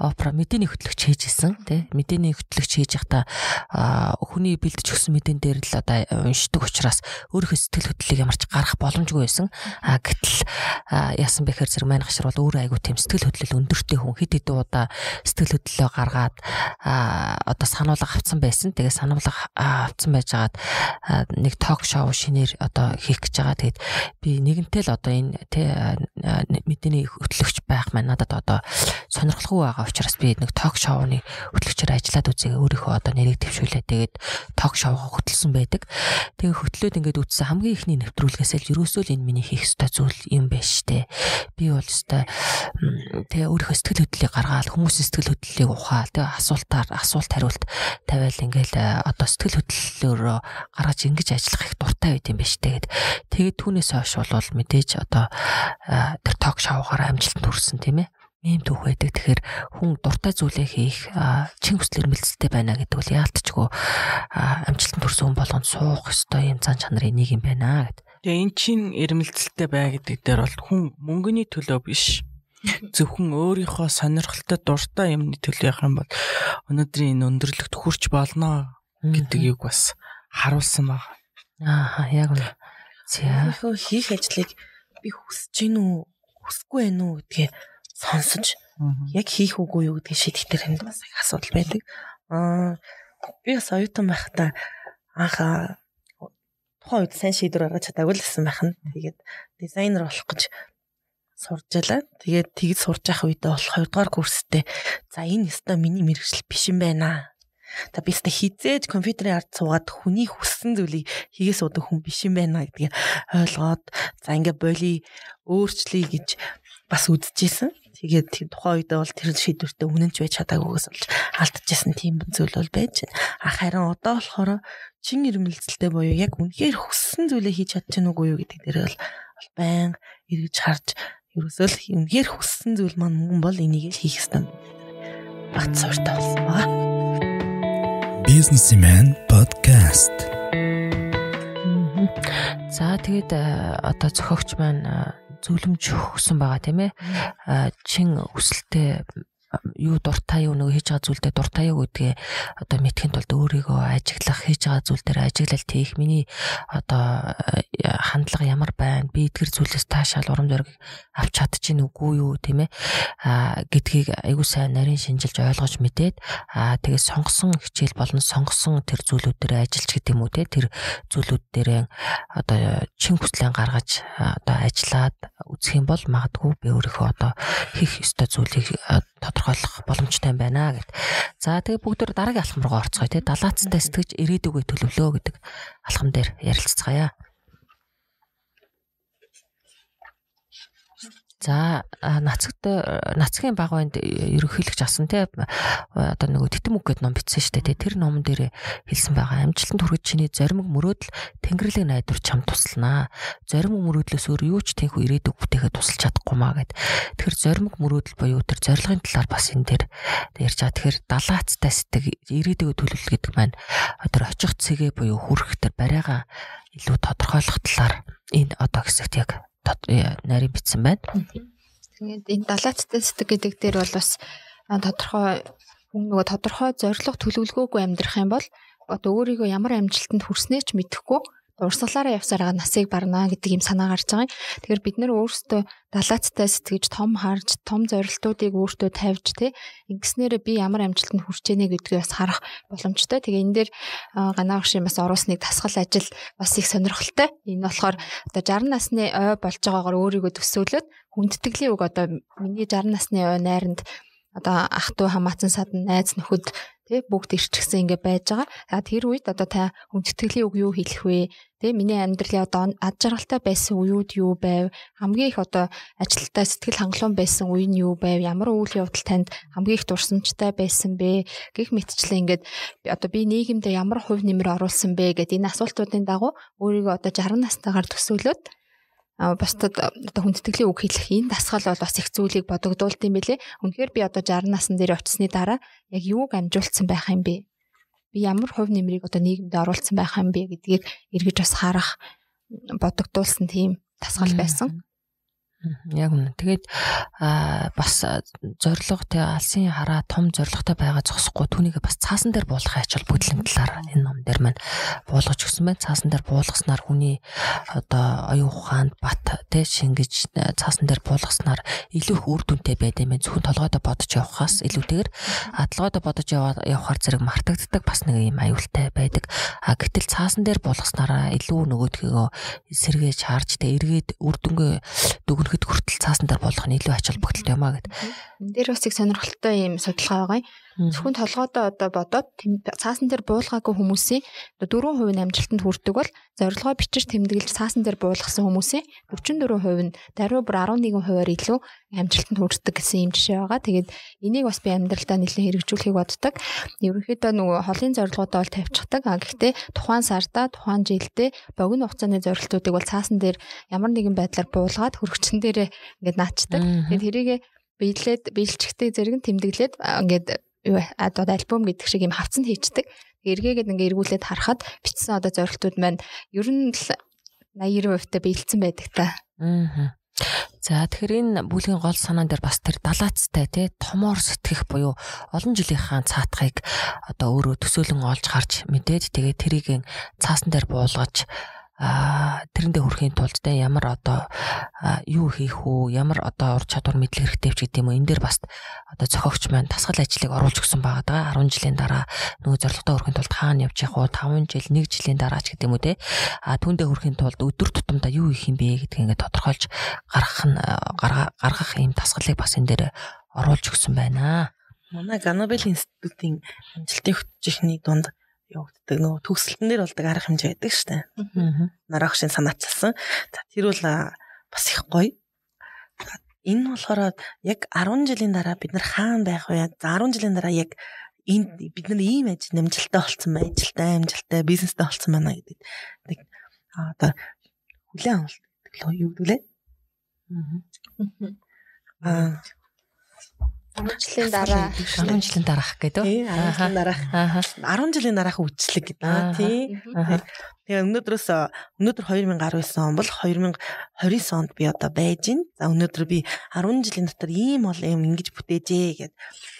Опра мэдээний хөтлөгч хийжсэн тий мэдээний хөтлөгч хийж байхдаа хүний бэлдэж өгсөн мэдэн дээр л одоо уншдаг учраас өөрийнхөө сэтгэл хөдлөлийг ямарч гарах боломжгүй байсан. А гэтэл яасан бэхээр зэрэг маань гашир бол өөрөө айгу тийм сэтгэл хөдлөл өндөртэй хүн хэд хэдэн удаа сэтгэл хөдлөлөө гаргаад одоо сануулга авцсан байсан. Тэгээ сануулга авцсан байжгаад нэг ток шоу шинээр одоо хийх гэж байгаа. Тэгээд би нэгэнтэй л одоо энэ тэ мэдээний хөтлөгч байх маань надад одоо сонирхолтой байгаа учраас би нэг ток шоуны хөтлөгчөөр ажиллаад үзье өөрийнхөө одоо нэрийг төвшүүлээ. Тэгээд ток шоугаа хөтлсөн байдаг. Тэгээд хөтлөөд ингээд үтсэн хамгийн ихний нэвтрүүлгээс л ерөөсөө л энэ миний хийх ёстой зүйл юм байна штэ. Би бол ёстой тэгээ өөрийнхөө сэтгэл хөдлөлийг гаргаад хүмүүсийн сэтгэл хөдлөлийг ухаал. Тэгээ асуултаар асуулт хариулт тавиал ингээл э, одоо сэтгэл хөдлөлөөр гаргаж ингэж ажиллах их дуртай байд юм байна штэ гэд. Тэгээд түүнээс хойш бол мэдээж одоо э, тэр ток шоугаар амжилтанд хүрсэн тийм ээ ийм түүх байдаг. Тэгэхээр хүн дуртай зүйлээ хийх чин хүсэл эрмэлзэлтэй байна гэдэг бол яалтчгүй амжилтанд хүрсэн хүн болгонд суух ёстой юм зан чанарын нэг юм байна гэдэг. Тэгээ эн чин эрмэлзэлтэй бай гэдэг дээр бол хүн мөнгөний төлөө биш. Зөвхөн өөрийнхөө сонирхолтой дуртай юмны төлөө явах юм бол өнөөдрийн энэ өндөрлөгт хүрч болно гэдэг юг бас харуулсан баг. Аа яг үнэ. За хийх ажлыг би хүсэж гин үү, хүсэхгүй байх уу гэдгээ сонсож яг хийх үгүй юу гэдгийг шийдэх дээр бас их асуудал байдаг. Аа би бас оюутан байхдаа анх тухайн үед сайн шийдвэр гаргаж чадаагүй л гэсэн байх нь. Тэгээд дизайнер болох гэж сурж ялаа. Тэгээд тэгж сурж явах үедээ бол 2 дугаар курстэй за энэ өстой миний мэрэгжил биш юм байна. Та би өстой хизээж компьютерийн ард суугаад хүний хүссэн зүйлийг хийгээ суудаг хүн биш юм байна гэдгийг ойлгоод за ингээ боли өөрчлөе гэж бас үдчихсэн. Тэгээд тухайн үедээ бол тэр шийдвэртээ үнэнч байж чадаагүйгээс болж алдчихсан тийм зүйл бол байж байна. А харин одоо болохоор чин ирмэлцэлтэй буюу яг үнэхээр хүссэн зүйлээ хийж чадчихна уугүй юу гэдэг дээр бол байнга эргэж харж ерөөсөө л үнэхээр хүссэн зүйл маань мөн бол энийг л хийх ёстой бат сууртай болсон байгаа. Businessman podcast. За тэгээд одоо зохиогч маань зөвлөмж өгсөн байгаа тийм ээ. Чин өсөлтөө юу дуртай юу нөгөө хийж байгаа зүйлдээ дуртай юу гэдгээ одоо мэдхийн тулд өөрийгөө ажиглах хийж байгаа зүйл дээр ажиглалт хийх миний одоо хандлага ямар байна? Би эдгэр зүйлээс таашаал урам зориг авч чадчих үгүй юу тийм ээ? Гэдгийг айгуу сайн нарийн шинжилж ойлгож мэдээд тэгээ сонгосон хичээл болон сонгосон тэр зүйлүүд дээр ажиллаж гэдэг юм уу те? Тэр зүйлүүд дээр одоо чин хүслэн гаргаж одоо ажиллаад үзэх юм бол магадгүй би өөрийнхөө одоо хийх ёстой зүйлийг тодорхойлох боломжтой юм байна гэд. За тэгээ бүгд дараагийн алхам руу орцгоё те далаацтай сэтгэж ирээдүгөө төлөвлөө гэдэг алхам дээр ярилцгаая. За нацагт нацгийн багванд ерөнхийлөгч асан те одоо нөгөө титэм үг гэдэг ном бичсэн шүү дээ тэр номон дээр хэлсэн байгаа. Амжилтанд хүрэх чиний зоримог мөрөөдөл тэнгэрлэг найдвар чам туслана. Зоримог мөрөөдлөөс өөр юу ч тэнхүү ирээдүг бүтээхэд тусалж чадахгүй маа гэд. Тэр зоримог мөрөөдөл буюу тэр зорилгын талаар бас энэ дээр ярьж байгаа. Тэгэхээр далаацтай сэтгэг ирээдүгөө төлөвлөл гэдэг маань тэр очих цэгээ буюу хүрэх тэр барайгаа илүү тодорхойлох талаар энэ одоо хэсэгт яг нарийн бичсэн байна. Тэгээд энэ далаа статистик гэдэг дээр бол бас тодорхой хүн нөгөө тодорхой зорилго төлөвлөгөөгүй амьдрах юм бол одоо өөрийгөө ямар амжилтанд хүрснээ ч мэдэхгүй урсгалаараа явсараа насыг барна гэдэг юм санаа гарч байгаа юм. Тэгэхээр бид нэр өөрсдөө далаацтай сэтгэж том харж, том зорилтуудыг өөртөө тавьж тий ингэснээр би ямар амжилтанд хүрч ийнэ гэдгийг бас харах боломжтой. Тэгээ энэ дээр ганаа багшийн бас оруулсныг тасгал ажил бас их сонирхолтой. Энэ болохоор одоо 60 насны ой болж байгаагаар өөрийгөө төсөөлөд хүндтгэлийн үг одоо миний 60 насны ой найранд одоо ах トゥ хамаатан садан найз нөхөд тий бүгд ирчихсэн ингээ байж байгаа. За тэр үед одоо та хүндэтгэлийн үг юу хэлэх вэ? Тий миний амьдралын одоо ад жаргалтай байсан үеуд юу байв? Хамгийн их одоо ажилтаа сэтгэл хангалуун байсан үе нь юу байв? Ямар үйл явдал танд хамгийн их дурсамжтай байсан бэ? Гэх мэтчлэн ингээд одоо би нийгэмдээ ямар хувь нэмэр оруулсан бэ гэдэг энэ асуултуудын дагуу өөрийгөө одоо 60 настайгаар төсөөлөд бусдад одоо хүндтгэлийн үг хэлэх энэ дасгал бол бас их зүйлийг бодогдуулт юм бэлээ. Үнэхээр би одоо 60 насны дээр очисны дараа яг юуг амжуулсан байх юм бэ? Би ямар хувь нэмрийг одоо нийгэмд оруулсан байх юм бэ гэдгийг эргэж бас харах бодогдуулсан тийм дасгал байсан. Яг үнэ. Тэгээд аа бас зориг тэ алсын хараа том зоригтой байгаа зогсохгүй түүнийг бас цаасан дээр буулгах ач холбогдлын талаар энэ ном дээр маань буулгаж өгсөн байна. Цаасан дээр буулгаснаар хүний одоо оюун ухаанд бат тэ шингэж цаасан дээр буулгаснаар илүү их үр дүнтэй байдсан байна. Зөвхөн толгойдоо бодож явахаас илүүтэйгээр толгойдоо бодож явахаар зэрэг мартагддаг бас нэг юм аюултай байдаг. А гэтэл цаасан дээр буулгаснараа илүү нөгөөдгөө сэргээж харж тэ эргээд үр дүнгээ дүгнэх ихэд хүртэл цаасан дээр болох нь илүү ач холбогдолтой юм а гэд. Энд дээр бас их сонирхолтой юм судалгаа байгаа юм. Зөвхөн толгойдоо одоо бодоод цаасан дээр буулгаагүй хүмүүсийн 4% нь амжилтанд хүрдэг бол зорилгоо бичиж тэмдэглэж цаасан дээр буулгасан хүмүүсийн 44% нь даруй бүр 11%-аар илүү амжилтанд хүрдэг гэсэн юм жишээ байгаа. Тэгээд энийг бас би амьдралдаа нэлээд хэрэгжүүлэхийг боддог. Ерөнхийдөө нөгөө холын зорилгоудаа бол тавьчихдаг. А гэхдээ тухайн сарда, тухайн жилдээ богино хугацааны зорилтуудыг бол цаасан дээр ямар нэгэн байдлаар буулгаад хөргөчн дээрээ ингээд наачдаг. Тэгээд тэрийгэ биелээд биелчихдэг зэрэг нь тэмдэглээд ингээд одоо альбом гэдэг шиг юм хавцсан хийчдэг. Эргээгээд ингээ эргүүлээд харахад бичсэн одоо зорилтууд маань ер нь л 80 90% та биелсэн байдаг та. Аа. За тэгэхээр энэ бүлгийн гол санаан дээр бас тэр далаацтай тий томоор сэтгэх буюу олон жилийнхаа цаатахыг одоо өөрөө төсөөлөн олж харж мэдээд тэгээд тэрийг цаасан дээр буулгаж тэрэндээ хүрэхийн тулд те ямар одоо юу хийх үү, ямар одоо ур чадвар мэдлэг хэрэгтэй ч гэдэг юм уу. Энэ дээр бас одоо зохиогч маань тасгал ажлыг оруулж өгсөн байгаа даа. 10 жилийн дараа нөгөө зорилготой хүрэхийн тулд хаана явж явах вэ? 5 жил, 1 жилийн дараа ч гэдэг юм уу те. А түүндээ хүрэхийн тулд өдөр тутамдаа юу хийх юм бэ гэдгийг ингээд тодорхойлж гаргах нь гаргах ийм тасгалыг бас энэ дээр оруулж өгсөн байна. Манай Ганабел институтын амжилтын хүчийнхний дунд явагддаг нөгөө төгсөлтөн дээр болдог арга хэмжээ байдаг шүү дээ. Нарагшин санаачилсан. За тэр бол бас их гоё. Энэ болохоор яг 10 жилийн дараа бид нар хаана байх вэ? За 10 жилийн дараа яг энд бид нар ийм ажил амжилттай болцсон байна, ажилтай, амжилттай, бизнестэй болцсон байна гэдэг. Нэг одоо хүлээн авалт гэдэг л юу гэдэг лээ. Аа 10 жилийн дараа 10 жилийн дараах гэдэг. 10 жилийн дараах. 10 жилийн дараах үйлчлэг гэдэг. Тий. Тэгээ өнөөдрөөс өнөөдөр 2019 он бол 2029 онд би одоо байж гин. За өнөөдөр би 10 жилийн дотор ийм бол юм ингэж бүтээжээ гэд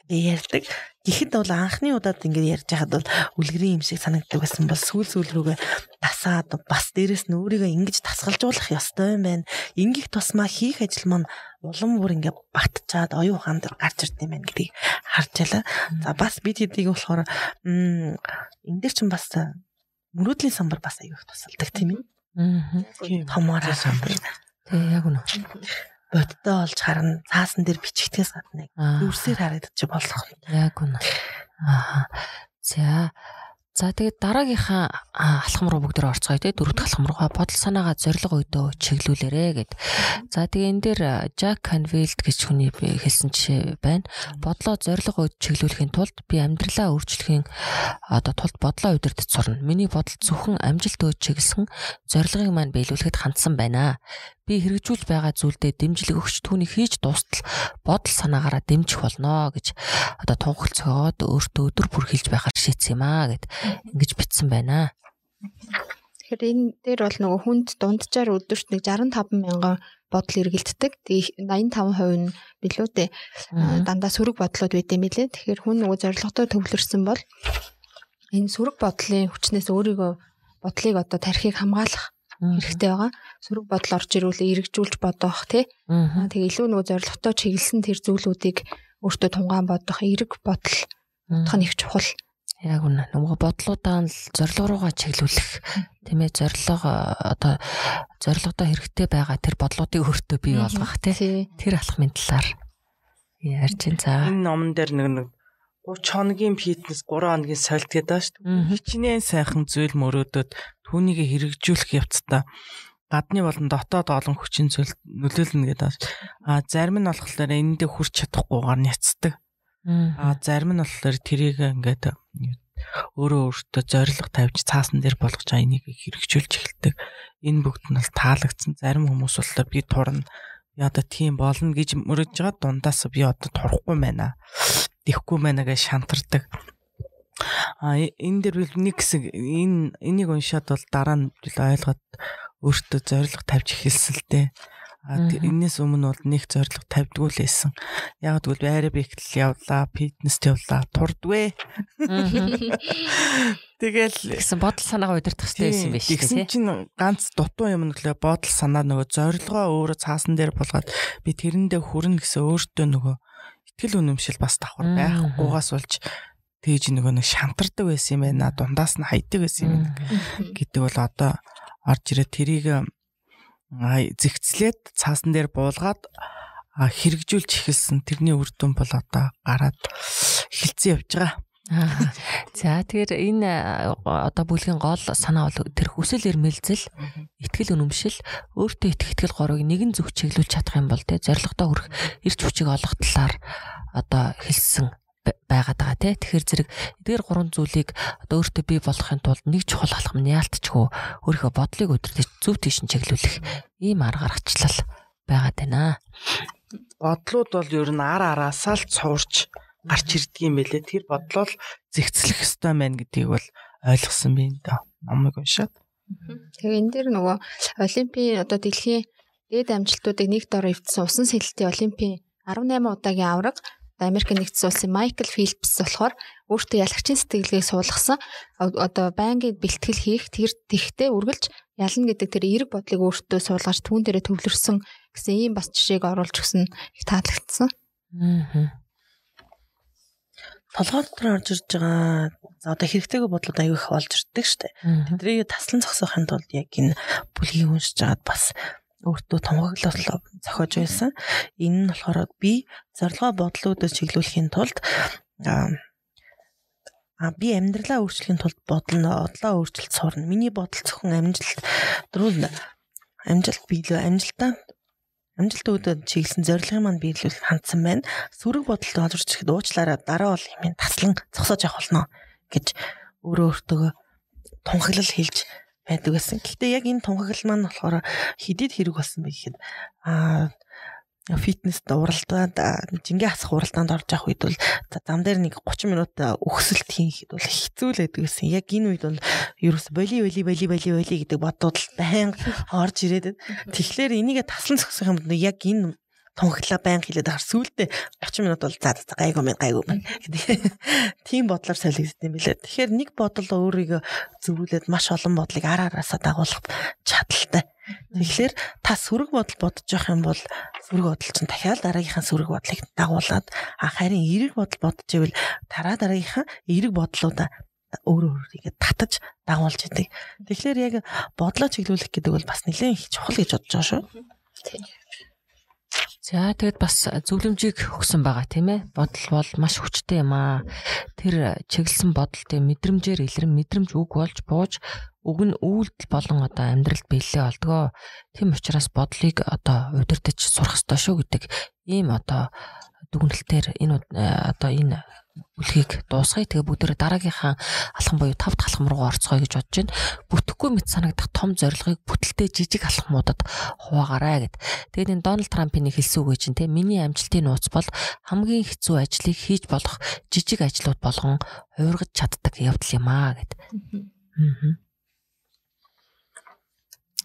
ярьдаг. Гэхдээ бол анхны удаад ингэж ярьж байхад бол үлгэрийн юм шиг санагддаг байсан бол сүүл сүүл рүүгээ тасаад бас дээрэс нь өөрийгөө ингэж тасгалжуулах ёстой юм байна. Ингэх тусмаа хийх ажил маань улам бүр ингээ батчаад оюун ухаан дээр гарч ирд юм байна гэдгийг харж байлаа. За бас бид хэдийг болохоор энэ дээр чинь бас мөрөөдлийн самбар бас их тусалдаг тийм ээ. Аа. Томоор самбар. Тэгээ яг үнэ бодтой олж харна цаасан дээр бичигдээс гадна үрсээр харагдаж чи болох. Яг үнэ. Аа. За За тэгээд дараагийнхаа алхам руу бүгд орцгоё те дөрөвт алхам руугаа бодол санаагаа зориг өдөө чиглүүлээрэ гэд. За тэгээ энэ дээр Jack Canfield гэж хүний хэлсэн жишээ байна. Бодлоо зориг өд чиглүүлэхийн тулд би амьдралаа өөрчлөхийн одоо тулд бодлоо удирдах сурна. Миний бодол зөвхөн амжилт өд чиглэсэн зорилгыг маань биелүүлэхэд хандсан байна би хэрэгжүүлж байгаа зүйлдээ дэмжлэг өгч түүнийг хийж дуустал бодол санаагаараа дэмжих болно гэж одоо тунхал цогоод өөртөө өдөр бүр хэлж байхаар шийдсэн юм аа гэд ингэж битсэн байна. Тэгэхээр энэ дээр бол нөгөө хүнд дунджаар өдөрт нэг 65 мянган бодол эргэлддэг. Тэгээ 85% нь билүүтэй дандаа сөрөг бодлоод байт юм билээ. Тэгэхээр хүн нөгөө зоригтой төвлөрсөн бол энэ сөрөг бодлын хүчнээс өөрийгөө бодлыг одоо тархийг хамгаалах хэрэгтэй байгаа. Сөрөг бодол орж ирвэл эргэжүүлж бодох тий. Тэгээ илүү нөгөө зоригтой чиглэсэн тэр зүйлүүдийг өөртөө тунгаан бодох, эрэг бодол бодох нь их чухал. Яг үнэ. Нөгөө бодлуудаа л зориг руугаа чиглүүлэх тийм ээ зориг одоо зоригтой хэрэгтэй байгаа тэр бодлуудыг өөртөө бий болгох тий. Тэр алхмын талаар ярьж ин цаа. Энэ номон дээр нэг нэг 30 хоногийн фитнес 3 хоногийн сольт гэдэг шүү дээ. Хичнээн сайхан зүйл мөрөөдөд түүнийг хэрэгжүүлэх явцдаа гадны болон дотоод олон хүчин зүйл нөлөөлнө гэдэг. А зарим нь болохоор энэндээ хүрч чадахгүйгээр няцдаг. А зарим нь болохоор тэрийг ингээд өөрөө өөртөө зориг тавьж цаасан дээр болгож аа энийг хэрэгжүүлж эхэлдэг. Энэ бүгд нь бол таалагдсан. Зарим хүмүүс болохоор би турна би одоо тийм болно гэж мөрөж байгаа дундаас би одоо турахгүй байна. Тэхгүй байна гэж шантардаг. А энэ би нэг хэсэг энэ энийг уншаад бол дараа нь ойлгоод өөртөө зориг тавьж эхэлсэн л дээ. А энэс өмнө бол нэг зориг тавьдгүй л байсан. Яг тэгвэл бэхтэл явлаа, фитнест явлаа, турдвэ. Тэгэл гэсэн бодол санаагаа удирдах хэрэгтэй байсан байх шүү дээ. Тэгсэн чинь ганц дутуу юм нэглээ бодол санаа нөгөө зорилгоо өөрөө цаасан дээр болгоод би тэрэндээ хүрнэ гэсэн өөртөө нөгөө ихтгэл үнэмшил бас давхар байхгүйгаас болж тэгж нөгөө нэг шантардаг байсан юм байна. Дундаас нь хайдаг байсан юм гэдэг бол одоо орж ирээ тэрийг зэгцлээд цаасан дээр буулгаад хэрэгжүүлж эхэлсэн тэрний үр дүн бол одоо гараад эхэлсэн явж байгаа. За тэгэхээр энэ одоо бүлгийн гол санаа бол тэр хүсэл эрмэлзэл, ихтгэл үнэмшил, өөртөө итгэх итгэл горыг нэгэн зүг чиглүүлж чадах юм бол тэ зоригтой хүрэх эрч хүчийг олох талаар одоо хэлсэн байгаад байгаа тий. Тэгэхээр зэрэг эдгээр гурван зүйлийг одоо өөртөө бий болгохын тулд нэг чухал алхам нь яалтчгүй өөрийнхөө бодлыг өдөртөж зөв тийш нь чиглүүлэх ийм арга гаргачлал байгаад байна. Бодлууд бол ер нь ар араасаа л цуурч гарч ирдэг юм байлээ. Тэр бодлол зэгцлэх ёстой байна гэдгийг бол ойлгосон байна да. Номыг уншаад. Тэгээ энэ дэр нөгөө олимпийн одоо дэлхийн дээд амжилтуудыг нэг дор эвдсэн усан сэлэлтийн олимпийн 18 удаагийн авраг Америк нэгдсэн улсын Майкл Филипс болохоор өөртөө ялагчийн сэтгэлгээг суулгасан одоо байнгын бэлтгэл хийх тэр тэгтээ үргэлж ялна гэдэг тэр эерэг бодлыг өөртөө суулгаж түүн дээрээ төвлөрсөн гэсэн ийм бас жишээг оруулж өгсөн их таалагдсан. Аа. Толгой дотор орж ирж байгаа за одоо хэрэгтэйг бодлууд аягүй их олж ирдэг штэ. Тэдрийг таслан зогсоохын тулд яг энэ бүлгийг уншиж агаад бас өөртөө томгоглол зохиож байсан. Энэ нь болохоор би зорилгоо бодлуудад чиглүүлэхийн тулд а би амьдралаа өөрчлөхийн тулд бодлоо одлоо өөрчлөлт сурна. Миний бодол зөвхөн амжилт дөрөв амжилт биелүү амжилтаа амжилт үүдэн чиглэсэн зорилгын маань биелүүлэх хандсан байна. Сүрэг бодолд орж ирэхэд уучлаарай дараа бол хэмээн таслан зогсоож явах болно гэж өөрөө өөртөө тунхаглал хэлж байдаг байсан. Гэхдээ яг энэ тунхаглал маань болохоор хидэд хэрэг болсон бэ гэхэд аа фитнест уралдаанд жингээ хасах уралдаанд орж явах үед бол зам дээр нэг 30 минут өгсөлт хийхэд бол хэцүү л байдаг гэсэн. Яг энэ үед бол ерөөс боли боли боли боли боли гэдэг бодууд байнга орж ирээд. Тэгэхээр энийгээ таслан зогсох юм бол яг энэ тунхаглаа байн хилээд ахаар сүултээ 30 минут бол за за гайгүй мэн гайгүй мэн гэдэг. Тийм бодлоор солигдсон юм билээ. Тэгэхээр нэг бодол өөрийгөө зөвлөлээд маш олон бодлыг ар араасаа дагуулах чадaltaй. Тэгэхээр та сүрэг бодол бодож явах юм бол сүрэг бодол чинь дахиад дараагийнхаа сүрэг бодлыг дагуулад а харин эерэг бодол бодож ивэл дараа дараагийнхаа эерэг бодлуудаа өөрөө өөрийгөө татаж дагуулж идэг. Тэгэхээр яг бодлоо чиглүүлэх гэдэг бол бас нэлээд их чухал гэж бодож байгаа шүү. Тийм. За тэгэд бас зөвлөмжийг өгсөн байгаа тийм ээ. Бодол бол маш хүчтэй юм аа. Тэр чиглэсэн бодолтой мэдрэмжээр илэрэн мэдрэмж үг болж бууж үг нь үйлдэл болон одоо амьдралд биелээ болдгоо. Тийм учраас бодлыг одоо удирдах сурах ёстой шүү гэдэг ийм одоо дүгнэлтээр энэ одоо энэ үлхийг дуусгая. Тэгээ бүгдээ дараагийнхаа алхам буюу тавд алхам руу орцгоё гэж бодож байна. Бүтэхгүй мэт санагдах том зорилгыг бүтэлтэй жижиг алхмуудад хуваагаарай гэд. Тэгээд энэ Дональд Трампын хэлсэн үг чинь те миний амжилтын нууц бол хамгийн хэцүү ажлыг хийж болох жижиг ажлууд болгон хувиргаж чаддаг явдал юм аа гэд. Аа.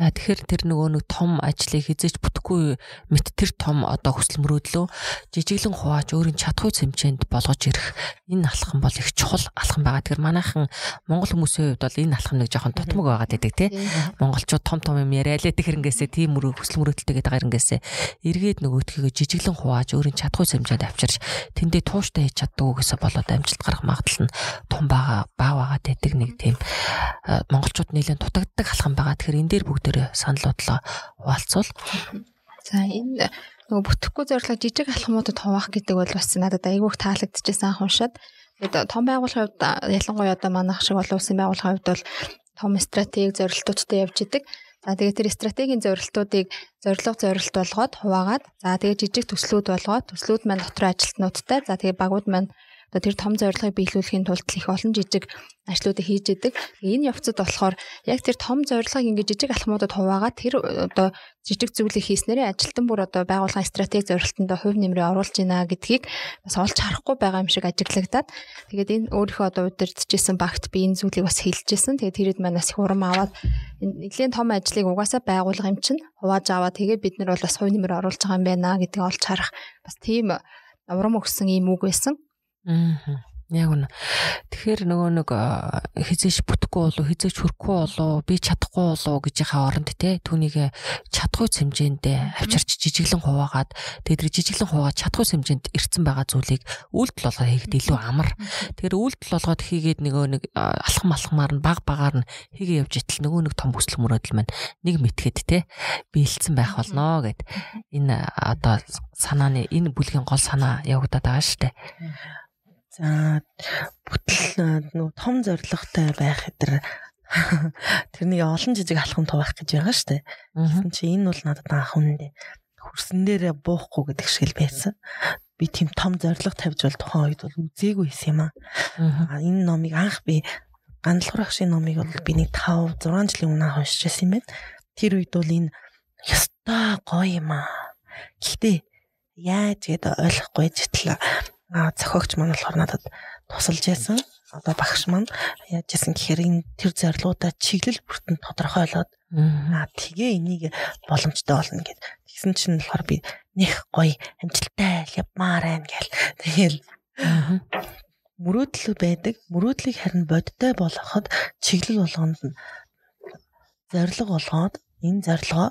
тэгэхээр тэр нөгөө нэг том ажлыг хизээч бүтэхгүй мэт тэр том одоо хүсэл мөрөөдлөө жижиглэн хувааж өөрийн чадхуй хэмжээнд болгож ирэх энэ алхам бол их чухал алхам байгаа. Тэгэхээр манайхан монгол хүмүүсийн хувьд бол энэ алхам нэг жоохон тутмаг байгаад байдаг тий. Монголчууд том том юм яриа лээ тэр ингэсээ тийм мөрөө хүсэл мөрөөдөлтэйгээд байгаа ингэсээ эргээд нөгөөдхийгөө жижиглэн хувааж өөрийн чадхуй хэмжээнд авчирч тэндээ тууштай хийж чаддаг гэсэн болоод амжилт гарах магадлал нь том байгаа баа байгаад байдаг нэг тийм монголчууд нэлээд дутагддаг алхам байгаа. Тэгэхээр энэ дээр бүгд дээр саналуудлаа хуваалцвал. За энэ нөгөө бүтэхгүй зорилго жижиг алхмуудад хуваах гэдэг бол бас надад айгүйх таалагдчихсан анх уншаад. Тэгээд том байгууллагын хувьд ялангуяа одоо манайх шиг олон улсын байгууллагын хувьд бол том стратеги зорилтуудтай явж идэг. За тэгээд тэр стратегийн зорилтуудыг зорилго зорилт болгоод хуваагаад за тэгээд жижиг төслүүд болгоод төслүүд маань дотор ажилтнуудтай за тэгээд багууд маань одоо тэр том зорилгыг биелүүлэхийн тулд их олон жижиг ажлуудыг хийж идэг. Энэ явцад болохоор яг тэр том зорилгыг ингээд жижиг алхмуудад хуваагаад тэр одоо жижиг зүйлийг хийснээрээ ажилтан бүр одоо байгууллагын стратеги зорилтонд хувь нэмрээ оруулж байна гэдгийг бас олж харахгүй байгаа юм шиг ажиглагдаад тэгээд энэ өөрийнхөө одоо удирдахжсэн багт би энэ зүйлийг бас хэлжсэн. Тэгээд тэрэд манаас их урам аваад нэгэн том ажлыг угаасаа байгуулга юм чинь хувааж аваад тэгээд бид нар бол бас хувь нэмрээ оруулж байгаа юм байна гэдгийг олж харах бас тийм урам өгсөн ийм үг байсан. Аа. Яг үнэ. Тэгэхээр нөгөө нэг хизээш бүтэхгүй болов хизээч хөрөхгүй болов би чадахгүй болов гэж яхаа оронд те түүнийг чадхуй хэмжээндээ авчирч жижиглэн хуваагаад тэгээд жижиглэн хуваагаад чадхуй хэмжээнд ирцэн байгаа зүйлийг үйлдэл болгоод хийхэд илүү амар. Тэгэхээр үйлдэл болгоод хийгээд нөгөө нэг алхам алхмаар нь баг багаар нь хийгээ явж итэл нөгөө нэг том хүсэл мөрөөдөл маань нэг мэтгэд те биелсэн байх болно гэд энэ одоо санааны энэ бүлгийн гол санаа явагдаад байгаа штэ. За бүтэл нөгөө том зоригтой байх хэдэр тэрнийг олон жижиг алхам туваах гэж байгаа шүү дээ. Тэгсэн чи энэ бол надад анх үнэндээ хөрсөн дээрээ буухгүй гэдэг шиг л байсан. Би тийм том зориг тавьж бол тухайн үед бол үзээгүй байсан юм аа. Энэ номыг анх би гандлахар ахшийн номыг бол би нэг 5 6 жилийн өмнө уншиж байсан юм байна. Тэр үед бол энэ ёстой гоё юм аа. Гэхдээ яаж гээд ойлгохгүй а зохиогч маань болохоор надад тусалж яасан. Одоо багш маань яаж яасан гэхээр энэ тэр зорилгоудаа чиглэл бүртэн тодорхойлоод аа тэгээ энийг боломжтой болно гэд. Тэгсэн чинь болохоор би нэх гоё амжилттай явмаар байна гэл. Тэгэл мөрөөдөл байдаг. Мөрөөдлийг харин бодтой болгоход чиглэл болгонд нь зориг болгоод энэ зорилгоо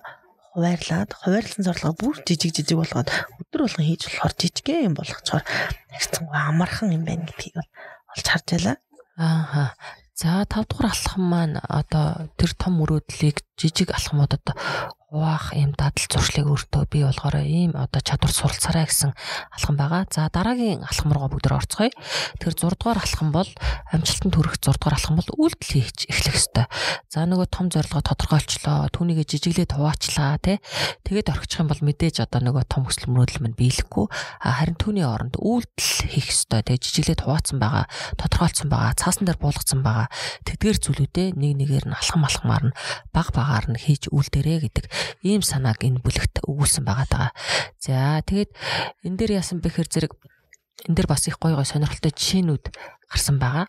хуваарлаад хуваарлсан зорилгоо бүр жижиг жижиг болгоод өдөр болгон хийж болохоор жижигхэн юм болгочоор харьцан амархан юм байна гэдгийг бол олж харж байлаа. Ааха. За 5 дугаар алхам маань одоо тэр том мөрөөдлийг жижиг алхмуудад хуваах юм дадал зуршлыг өөртөө бий болгоорой ийм одоо чадвар суралцаарай гэсэн алхам байгаа. За дараагийн алхам руугаа бүгд орцгоё. Тэр 6 дугаар алхам бол амжилтанд хүрэх 6 дугаар алхам бол үйлдэл хийж эхлэх ёстой. За нөгөө том зорилгоо тодорхойлчлоо, түүнийгээ жижиглээд хуваачлаа тий. Тэгээд орхичих юм бол мэдээж одоо нөгөө том хүсэл мөрөөдөл мань биелэхгүй. Харин түүний оронд үйлдэл хийх ёстой. Тэгээд жижиглээд хуваацсан байгаа, тодорхойлцсон байгаа, цаасан дээр буулгацсан байгаа. Тэдгээр зүйлүүдээ нэг нэгээр нь алхам алхамаар нь баг багаар нь хийж үйлдэрээ гэдэг ийм санааг энэ бүлэгт өгүүлсэн байгаа даа. За тэгээд энэ дээр яасан бэхэр зэрэг энэ дээр бас их гой гой сонирхолтой жишээнүүд гарсан байгаа.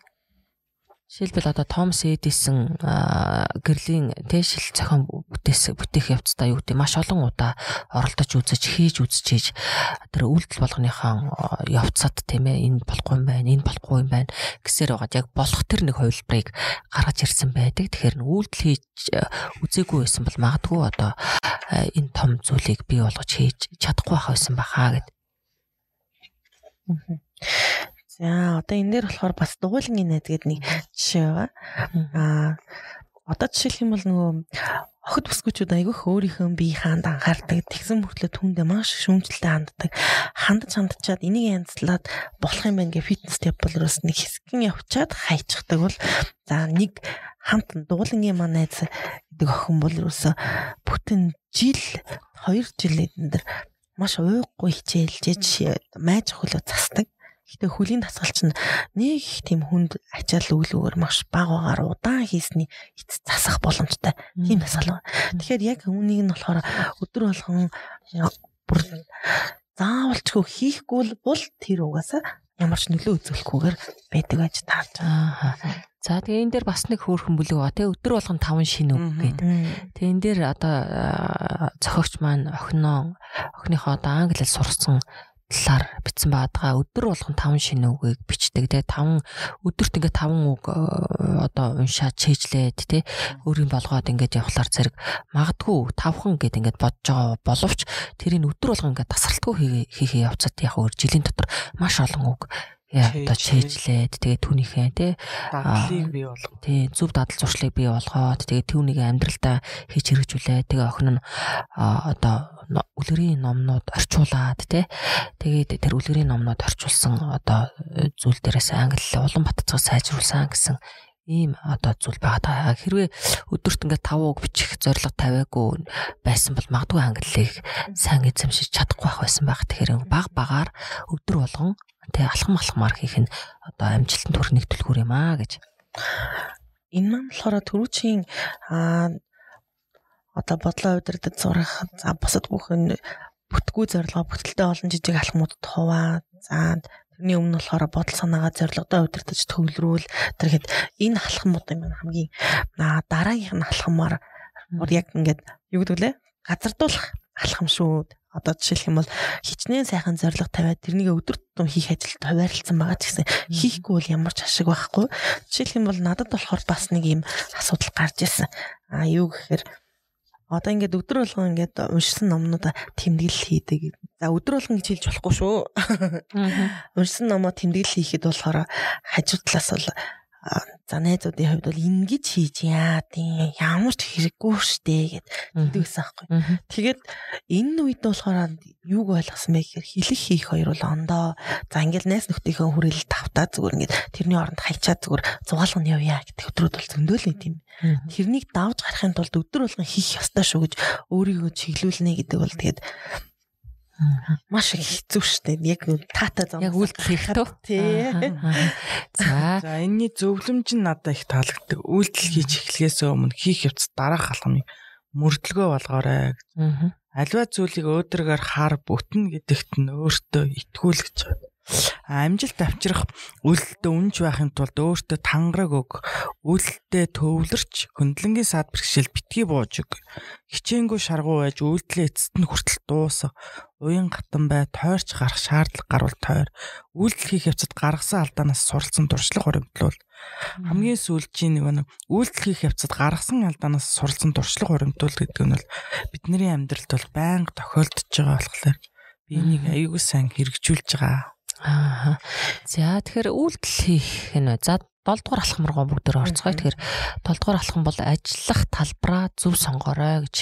Жишээлбэл одоо Томас Эдисон гэрлийн тэшил зохион бүтээс бүтээх явцдаа юу гэдэг маш олон удаа оролдож үзэж хийж үзчихээж тэр үйлдэл болгоныхаа явцад тийм ээ энэ болохгүй юм байна энэ болохгүй юм байна гэсээр байгаад яг болох тэр нэг хувилбарыг гаргаж ирсэн байдаг. Тэгэхээр үйлдэл хийж үзээгүй байсан бол магадгүй одоо энэ том зүйлийг бий болгож хийж чадахгүй байх байсан бахаа гэд. За одоо энэ дээр болохоор бас дугуйлангийн найз гэдэг нэг жишээ байгаа. Аа одоо жишээлх юм бол нөгөө охид бүсгүүчүүд айгүйх өөрийнхөө бие хаанд анхаардаг. Тэгсэн мөртлөө түндэ маш шүүмжлэлтэй ханддаг. Хандаж хандчаад энийг янзлаад болох юм байна гэ фитнес степблроос нэг хэсгэн явчаад хайчихдаг бол за нэг хамт дуулангийн маань найз гэдэг охин бол ерөөсө бүтэн жил 2 жил эдэн дэр маш уйггүй хичээлж майж хөлөө засдаг. Гэтэ хөлийн дасгал чинь нэг их тийм хүнд ачаал өглөөр маш баг багаар удаан хийсний эц засах боломжтой. Тийм дасгал. Тэгэхээр яг үүнийг нь болохоор өдөр болгон бүр заавалчгүй хийхгүй бол тэр угаасаа ямар ч нөлөө үзүүлэхгүйгээр байдаг байж таарч байгаа. За тэгээ энэ дээр бас нэг хөөрхөн бүлэг ба тий өдөр болгон 5 шин үг гэдэг. Тэгээ энэ дээр одоо зохиогч маань охиноо охиныхоо одоо англи хэл сурсан талаар бичсэн байгаа. Өдөр болгон 5 шинэ үгийг бичдэг. Тэгээ 5 өдөрт ингээ 5 үг э, одоо уншаад чийжлээд тий өөрийн болгоод ингээд явхлаар зэрэг магадгүй 5хан гэд ингээд бодож байгаа боловч тэрийг өдөр болгон ингээд тасралтгүй хийхээ явцад яг өөр жилийн дотор маш олон үг одоо чийжлээд тэгээ түүнийхээ тий дадлыг бий болгоо. Тий зөв дадал зуршлыг бий болгоод тэгээ түүнийг амьдралдаа хийж хэрэгжүүлээ. Тэгээ охин нь одоо үлгэрийн номнууд орчуулад тий тэгээд тэр үлгэрийн номнууд орчуулсан одоо зүйл дээрээс англи улан батцаг сайжруулсан гэсэн ийм одоо зүйл байгаа. Хэрвээ өдөрт ингээд 5 үг бичих зорилго тавиагүй байсан бол магадгүй англиг сайн эзэмшиж чадахгүй байх байсан байх. Тэгэхээр баг багаар өдөр болгон тэг алхам алхмаар хийх нь одоо амжилтанд хүрэх төлхөр юм аа гэж. Энэ маань болохоор түрүүчийн одоо бодлоо удирдах зурах за бусад бүхэн бүтггүй зорилгоо бүтэлтэй олон жижиг алхмуудад хуваа. За тэрний өмнө болохоор бодол санаагаа зорилгодоо удирдах төвлөрүүл. Тэрхэд энэ алхмуудын маань хамгийн дараагийнх нь алхмаар яг ингээд юу гэдэг лээ газардуулах алхам шүү одоо жишээлх юм бол хичнээн сайхан зориг тавиад тэрнийг өдөр тутам хийх ажилд хуваарлцсан байгаа ч гэсэн хийхгүй бол ямар ч ашиг байхгүй. Жишээлх юм бол надад болохоор бас нэг юм асуудал гарч ирсэн. А юу гэхээр Одоо ингээд өдөр болгон ингээд уншсан номнуудаа тэмдэглэл хийдэг. За өдөр болгон гэж хэлж болохгүй шүү. Уншсан номоо тэмдэглэл хийхэд болохоор хажуу талаас бол за найзуудын хувьд бол ингэж хийж яа тийм ямар ч хэрэггүй штэ гэд тэгдэгсэн аахгүй. Тэгээд энэ үед болохоор юуг ойлгосон бэ гэхээр хэлэх хийх хоёр бол ондоо за ингээл найз нөхдийнхөө хүрээлэл тавтаа зүгээр ингээд тэрний оронд хайчаад зүгээр зугаалгын явъя гэдэг өдрүүд бол зөндөөлөө тийм. Тэрнийг давж гарахын тулд өдөр болгон хийх ёстой шүү гэж өөрийгөө чиглүүлнэ гэдэг бол тэгээд маш их хэцүү шттэ. Яг таата зам. Яг үйлдэл хийх төө. Тий. За. За энэний зөвлөмж нь надад их таалагддаг. Үйлдэл хийж эхлэхээс өмнө хийх явц дараах алхамыг мөрдлөгөө болгоорой гэж. Альва зүйлийг өөдрөгээр хар бүтнэ гэдэгт нь өөртөө итгүүлж амжилт авчрах үлдэлтэй үнж байхын тулд өөртөө тангараг өг үлдэлтэй төвлөрч хөндлөнгийн сад бэрхшээл битгий бууж өг хичээнгүй шаргуу байж үйлдэлээ эцэст нь хүртэл дуусах уян гатан бай тойрч гарах шаардлага гарвал тойр үйлдэл хийх явцад гаргасан алдаанаас суралцсан туршлага хуримтлуул хамгийн сүүлчийн нэг нэг үйлдэл хийх явцад гаргасан алдаанаас суралцсан туршлага хуримтлуул гэдэг нь бол бидний амьдралд бол байнга тохиолдож байгаа болохоор би энийг аюулгүй сайн хэрэгжүүлж байгаа. Аа. За тэгэхээр үйлдэл хийх нь за 7 дугаар алхам руу бүгд орцгоё. Тэгэхээр 7 дугаар алхам бол ажиллах талбараа зөв сонгорой гэж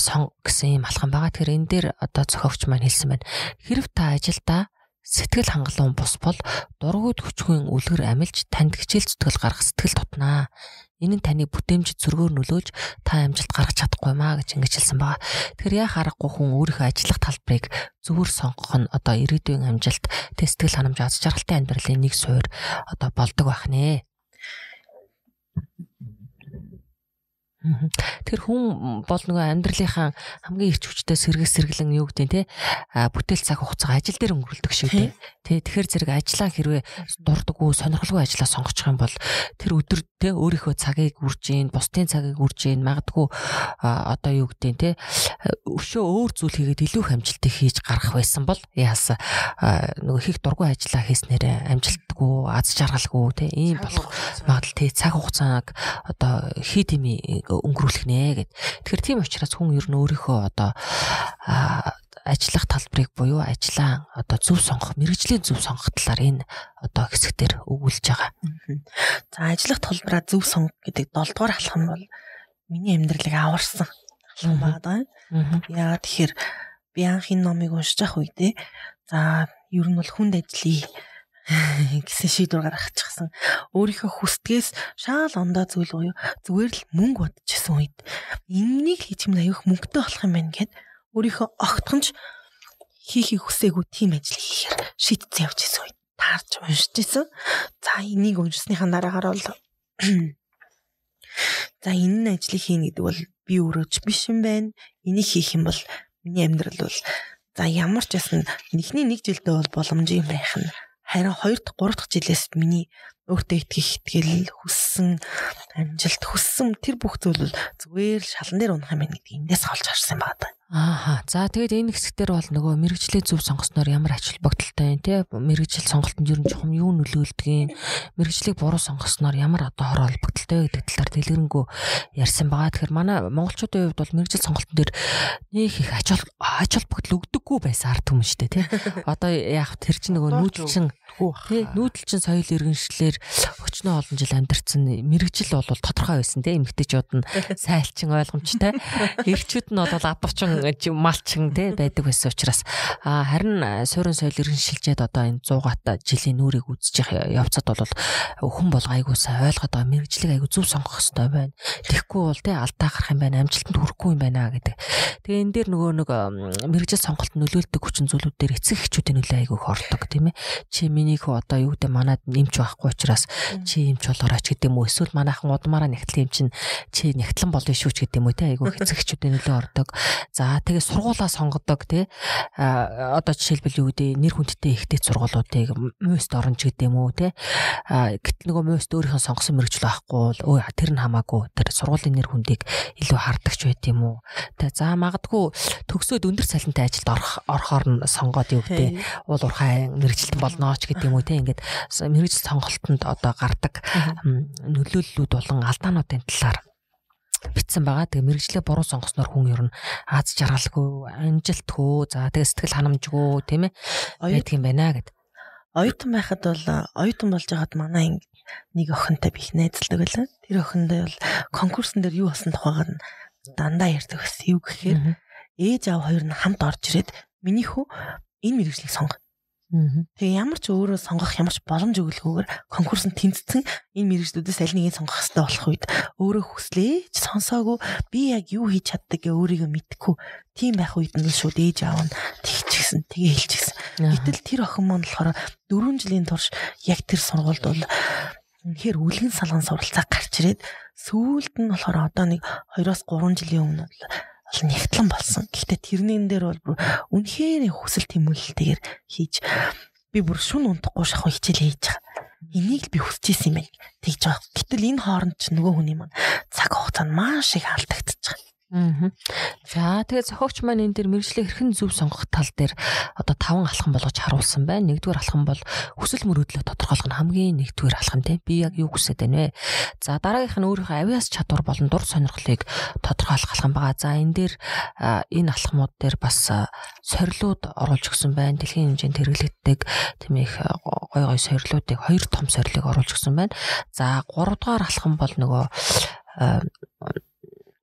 сон гэсэн юм алхам байгаа. Тэгэхээр энэ дээр одоо зохиогч маань хэлсэн байна. Хэрв та ажилдаа сэтгэл хангалуун бус бол дургуйд хүчгүй үлгэр амилж танд хичээл зүтгэл гаргах сэтгэл тутнаа. Энэ нь таны бүтээмжид зөргөөр нөлөөж та амжилт гаргаж чадахгүй маа гэж ингэж хэлсэн байгаа. Тэгэхээр яа харахгүй хүн өөрийнхөө ажиллах талбарыг зөвөр сонгох нь одоо ирээдүйн амжилт, сэтгэл ханамж аз жаргалтай амьдралын нэг суурь одоо болдог байх нэ. Тэр хүн бол нөгөө амьдралынхаа хамгийн их хүчтэй сэргэл сэргэлэн юу гэдэг те? Бүтээл цаг хугацаа ажил дээр өнгөрүүлдэг шүү дээ. Тэ тэгэхээр зэрэг ажиллаа хэрвээ дурдггүй сонирхолгүй ажиллаа сонгочих юм бол тэр өдөр те өөрийнхөө цагийг үрж гин, бусдын цагийг үрж гин, магадгүй одоо юу гэдэг те? Өшөө өөр зүйл хийгээд илүү их амжилтыг хийж гарах байсан бол яас нөгөө их дургүй ажиллаа хийснээр амжилтгүй, аз жаргалгүй те ийм болох магадлал те цаг хугацааг одоо хий тими өнгөрүүлэх нэ гэд. Тэгэхээр тийм учраас хүн ер нь өөрийнхөө одоо ажиллах талбарыг буюу ажиллаа одоо зөв сонгох, мэрэгжлийн зөв сонгох талаар энэ одоо хэсэгтэр өгүүлж байгаа. За ажиллах талбараа зөв сонгох гэдэг 7 дугаар алхам бол миний амьдралыг аварсан алхам байна. Яагаад тэгэхээр би анх энэ номыг уншиж ах үедээ за ер нь бол хүнд ажлыг гэсэн шийдвэр гаргачихсан. Өөрийнхөө хүсдгээс шаал ондоо зүйл буюу зүгээр л мөнгө бодчихсон үед энэнийг хийж юм аюух мөнгөтэй болох юм байна гэд өөрийнхөө огтхонч хийхийг хүсээгүй тийм ажил хийхээр шийдсэн явж исэн үед таарч уншиж исэн. За энийг уншсныхаа дараагаар бол за энэ ажлыг хийнэ гэдэг бол би өөрөөч биш юм байна. Энийг хийх юм бол миний амьдрал бол за ямар ч ясна нэгний нэг жилдээ бол боломж юм байх нь харин 2 дахь 3 дахь жилээс миний өөртөө итгэх итгэл хүссэн амжилт хүссэн тэр бүх зүйл бол зүгээр шалан дээр унах юм байна гэдэг эндээс олж харсан байна. Ааха. За тэгээд энэ хэсгээр бол нөгөө мэрэгжлээ зөв сонгосноор ямар ач холбогдолтой вэ те? Мэрэгжил сонголтод ер нь жоохон юу нөлөөлдөг юм? Мэрэгжлийг буруу сонгосноор ямар одоо хор холбогдолтой гэдэг талаар дэлгэрэнгүй ярьсан байгаа. Тэгэхээр манай монголчуудын хувьд бол мэрэгжил сонголтын дээр нэг их ач ач холбогдол өгдөггүй байсан ард түмэн штэ те. Одоо яг тэр чинь нөгөө нүүдэлчин те нүүдэлчин соёл иргэншлэр өчнөө олон жил амьдарсан мэрэгжил бол тодорхой байсан те. Эмэгтэйчүүд нь сайлчин ойлгомжтой. Эрчүүд нь бол адуучин малчин те байдаг байсан учраас харин суурин соёл иргэншилжээд одоо энэ 100 жилийн нүрийг үзэж явцад бол хүн бол айгуу сайн ойлгоод байгаа мэрэгжлийг айгуу зөв сонгох хэрэгтэй байна. Тэгэхгүй бол те алдаа гарах юм байна, амжилтанд хүрэхгүй юм байна гэдэг. Тэгээ энэ дээр нөгөө нэг мэрэгжил сонголт нөлөөлдөг хүчин зүйлүүд дээр эцэг эхчүүдийн нөлөө айгуу хордог тийм ээ. Чи миний хөө одоо юу гэдэг манад нэмч байхгүй учраас чи юмч болоорооч гэдэг юм уу? Эсвэл манайхан удмаараа нэгтлэн юм чинь чи нэгтлэн болно шүү ч гэдэг юм уу те айгуу эцэг эхчүүдийн нөлөө ордог. За За тэгээ сургуулаа сонгодог тий. Одоо жишээлбэл юу гэдэг нэр хүндтэй ихтэй сургуулиудыг мөст оронч гэдэг юм уу тий. Гэтэл нөгөө мөст өөрийнхөө сонгосон мэрэгжил байхгүй бол өө тэр нь хамаагүй тэр сургуулийн нэр хүндийг илүү хардагч байт юм уу. Тэ за магадгүй төгсөөд өндөр цалинтай ажилд орох орохоор нь сонгоод юу гэдэг уул уурхай мэрэгжилтэн болноо ч гэдэг юм уу тий. Ингээд мэрэгжил сонголтод одоо гардаг нөлөөллүүд болон алдаануудын талаар битсэн байгаа. Тэгээ мэрэгжлээ буруу сонгосноор хүн ер нь аз жаргалгүй, амжилтгүй, за тэгээ сэтгэл ханамжгүй тийм ээ байдаг юм байна гэд. Оюутан байхад бол оюутан болж байгаад манай нэг охинтой би их найзалдаг байлаа. Тэр охиндоо бол конкурсын дээр юу болсон тухайгаар дандаа ярьдаг байсан. Юу гэхээр ээж аав хоёр нь хамт орж ирээд миний хүү энэ мэрэгжлийг сонго Тэгээ ямар ч өөрөө сонгох ямар ч боломж өгөлгүйгээр конкурсанд тэнцсэн энэ мэрэгжлүүдээс аль нэгийг сонгох хэрэгтэй болох үед өөрөө хүслээ. Ч сонсоогүй би яг юу хийж чаддаг гэ өөрийгөө мэдхгүй. Тийм байх үед нь шууд ээж аав нь тэгчихсэн тэгээ хэлчихсэн. Гэтэл тэр охин маань болохоор 4 жилийн турш яг тэр сургуульд бол үнэхээр үлгэн салган суралцаа гарч ирээд сүүлд нь болохоор одоо нэг 2-3 жилийн өмнө бол бол нягтлан болсон. Гэхдээ тэрнэн дээр бол үнэхээр хүсэл тэмүүлэлтэйгээр хийж би бүр шүн унтахгүй шахуу хичээл хийж байгаа. Энийг л би хүсэж исэн юм байна. Тэгж байгаа. Гэтэл энэ хооронд ч нөгөө хүний маань цаг хугацаанд маш их. Аа. За тэгээ зохиогч маань энэ дэр мэрэгжлийн хэрхэн зөв сонгох тал дээр одоо таван алхам болгож харуулсан байна. Нэгдүгээр алхам бол хүсэл мөрөөдлөө тодорхойлох нь хамгийн нэгдүгээр алхам тийм. Би яг юу хүсэж байна вэ? За дараагийнх нь өөрийнхөө авиас чадвар болон дур сонирхлыг тодорхойлох алхам байгаа. За энэ дээр энэ алхмууд дээр бас сорилууд оруулж өгсөн байна. Дэлхийн хэмжээнд хэрэглэгддэг тийм их гой гой сорилуудыг хоёр том сорилыг оруулж өгсөн байна. За 3 дугаар алхам бол нөгөө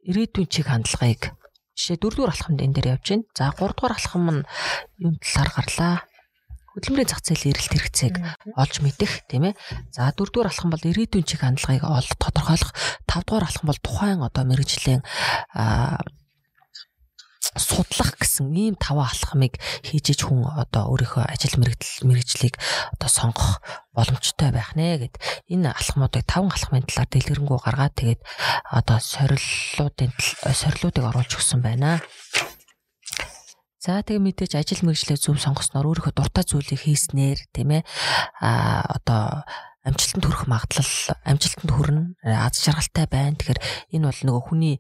ирээдүйн чиг хандлагыг жишээ дөрөвдүгээр алхамд энэ дээр явж байна. За гуравдугаар алхам нь юун талаар гарлаа? Хөдөлмөрийн зах зээлийн эрэлт хэрэгцээг олж мэдэх тийм ээ. За дөрөвдүгээр алхам бол ирээдүйн чиг хандлагыг олж тодорхойлох. Тавдугаар алхам бол тухайн одоо мэрэгжлийн судлах гэсэн ийм таван алхмыг хийж иж хүн одоо өөрийнхөө ажил мэргэжил мэргэжлийг одоо сонгох боломжтой байх нэ гэд энэ алхмуудыг таван алхмын талаар дэлгэрэнгүй гаргаад тэгээд одоо сориллуудын сориллуудыг оруулж өгсөн байна. За тэгээ мэдээж ажил мэргэжлээ зөв сонгосноор өөрийнхөө дуртай зүйлийг хийснээр тийм ээ а одоо амжилтанд хүрэх магадлал амжилтанд хүрнэ аз жаргалтай байна. Тэгэхээр энэ бол нөгөө хүний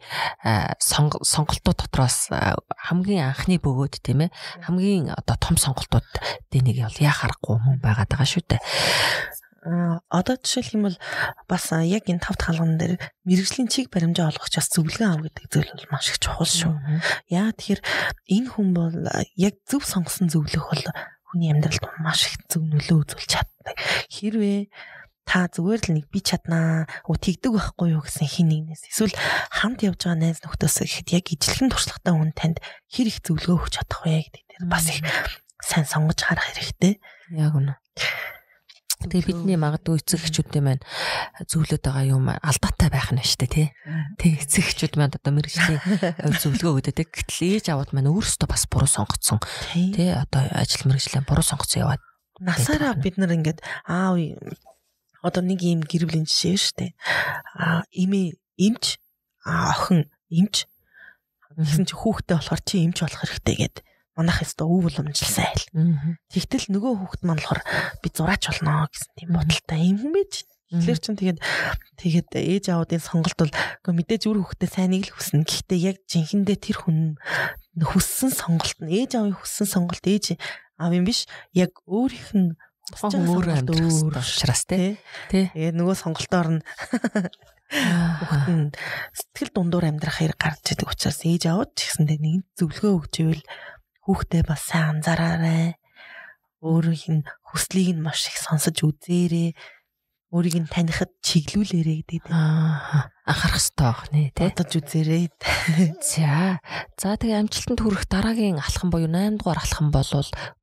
сонголтууд дотроос хамгийн анхны бөгөөд тийм ээ хамгийн одоо том сонголтууд дэнийг бол яа харахгүй юм байгаад байгаа шүү дээ. Одоо жишээлх юм бол бас яг энэ тав талган дээр мэрэгжлийн чиг баримжаа олгох бас зөвлөгөө ав гэдэг зүйл бол маш их чухал шүү. Яа тэгэхээр энэ хүн бол яг зөв сонгосон зөвлөх бол хүний амьдралд маш их зөв нөлөө үзүүлж чаддаг. Хэрвээ та зүгээр л нэг би чаднаа уу тэгдэг байхгүй юу гэсэн хин нэгнээс эсвэл хамт явж байгаа найз нөхдөс гэхэд яг ижлэхэн туршлагатай хүн танд хэр их зөвлөгөө өгч чадах вэ гэдэг дээр бас их сайн сонгож харах хэрэгтэй. Яг үнэ. Тэгээ бидний магадгүй эцэг эхчүүдийн маань зөвлөд байгаа юм алдаатай байх нь шүү дээ тий. Тэг эцэг эхчүүд маань одоо мэрэгжлийн зөвлөгөө өгдөг. Гэтэл ээж аваад маань өөрсдөө бас буруу сонгоцсон. Тий одоо ажил мэрэгжлийн буруу сонгоцсон яваад насаараа бид нар ингээд аав одоо нэг ийм гэрвлийн жишээ шүү дээ. А имээ имч а охин имч гэсэн чи хүүхдтэй болохоор чи имч болох хэрэгтэй гэд манайх өстө өв уламжилсан айл. Тэгтэл нөгөө хүүхд маань болохоор би зураач болно гэсэн тийм бодолтой юм хүн байж. Тэгэхээр чин тэгээд тэгээд ээж аавуудын сонголт бол үгүй мэдээж үр хүүхдээ сайныг л хүснэ. Гэхдээ яг жинхэндээ тэр хүн хүссэн сонголт нь ээж аавын хүссэн сонголт ээж аав юм биш. Яг өөрийнх нь тухайн өөрөө амьдрах учраас тий. Тэгээд нөгөө сонголтоор нь хүүхэд нь сэтгэл дундуур амьдрах хэрэг гарч идэг учраас ээж аваад ч гэсэндээ нэг зөвлөгөө өгч ивэл хүүхдээ бас сайн анзаараарай. Өөрийнх нь хүслийг нь маш их сонсож үзээрэй. Өөрийг нь танихад чиглүүлээрэй гэдэг. Аа анхаарах хэрэгтэй байх нэ тий. Бодож үзээрэй. За. За тэгээ амжилтанд хүрэх дараагийн алхам буюу 8 дугаар алхам бол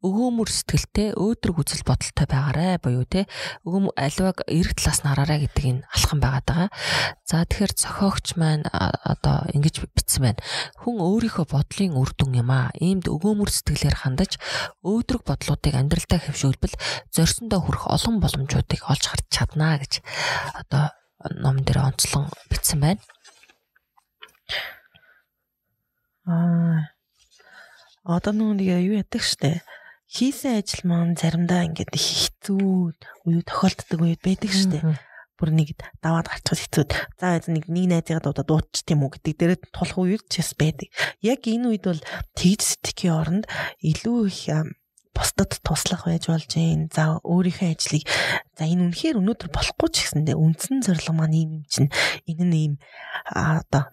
өгөөмөр сэтгэлтэй өөдрөг үзэл бодолтой байгаарэ буюу тий. Өгөөм аливаг эрэг талаас нь хараарай гэдэг энэ алхам байгаад байгаа. За тэгэхээр зохиогч маань одоо ингэж бичсэн байна. Хүн өөрийнхөө бодлын үр дүн юм аа. Иймд өгөөмөр сэтгэлээр хандаж өөдрөг бодлуудыг амьдралдаа хэвшүүлбэл зорьсондоо хүрэх олон боломжуудыг олж харж чаднаа гэж одоо ном дээр онцлон бичсэн байна. Аа. Одоо нэг юу яддаг штэ. Хийсэн ажил маань заримдаа ингээд хэцүү үе тохиолддог үед байдаг штэ. Бүр нэг даваад гарчихсан хэцүү. За нэг нэг найзыгаа дуудаад дуутч тийм үү гэдэг дээрээ тулах үед ч бас байдаг. Яг энэ үед бол тэгж сэтгэхийн оронд илүү их бусдад туслах байж болж гин. За өөрийнхөө ажлыг за энэ үнэхээр өнөөдөр болохгүй ч гэсэндээ үндсэн зорилго маань ийм юм чинь энэ нь ийм одоо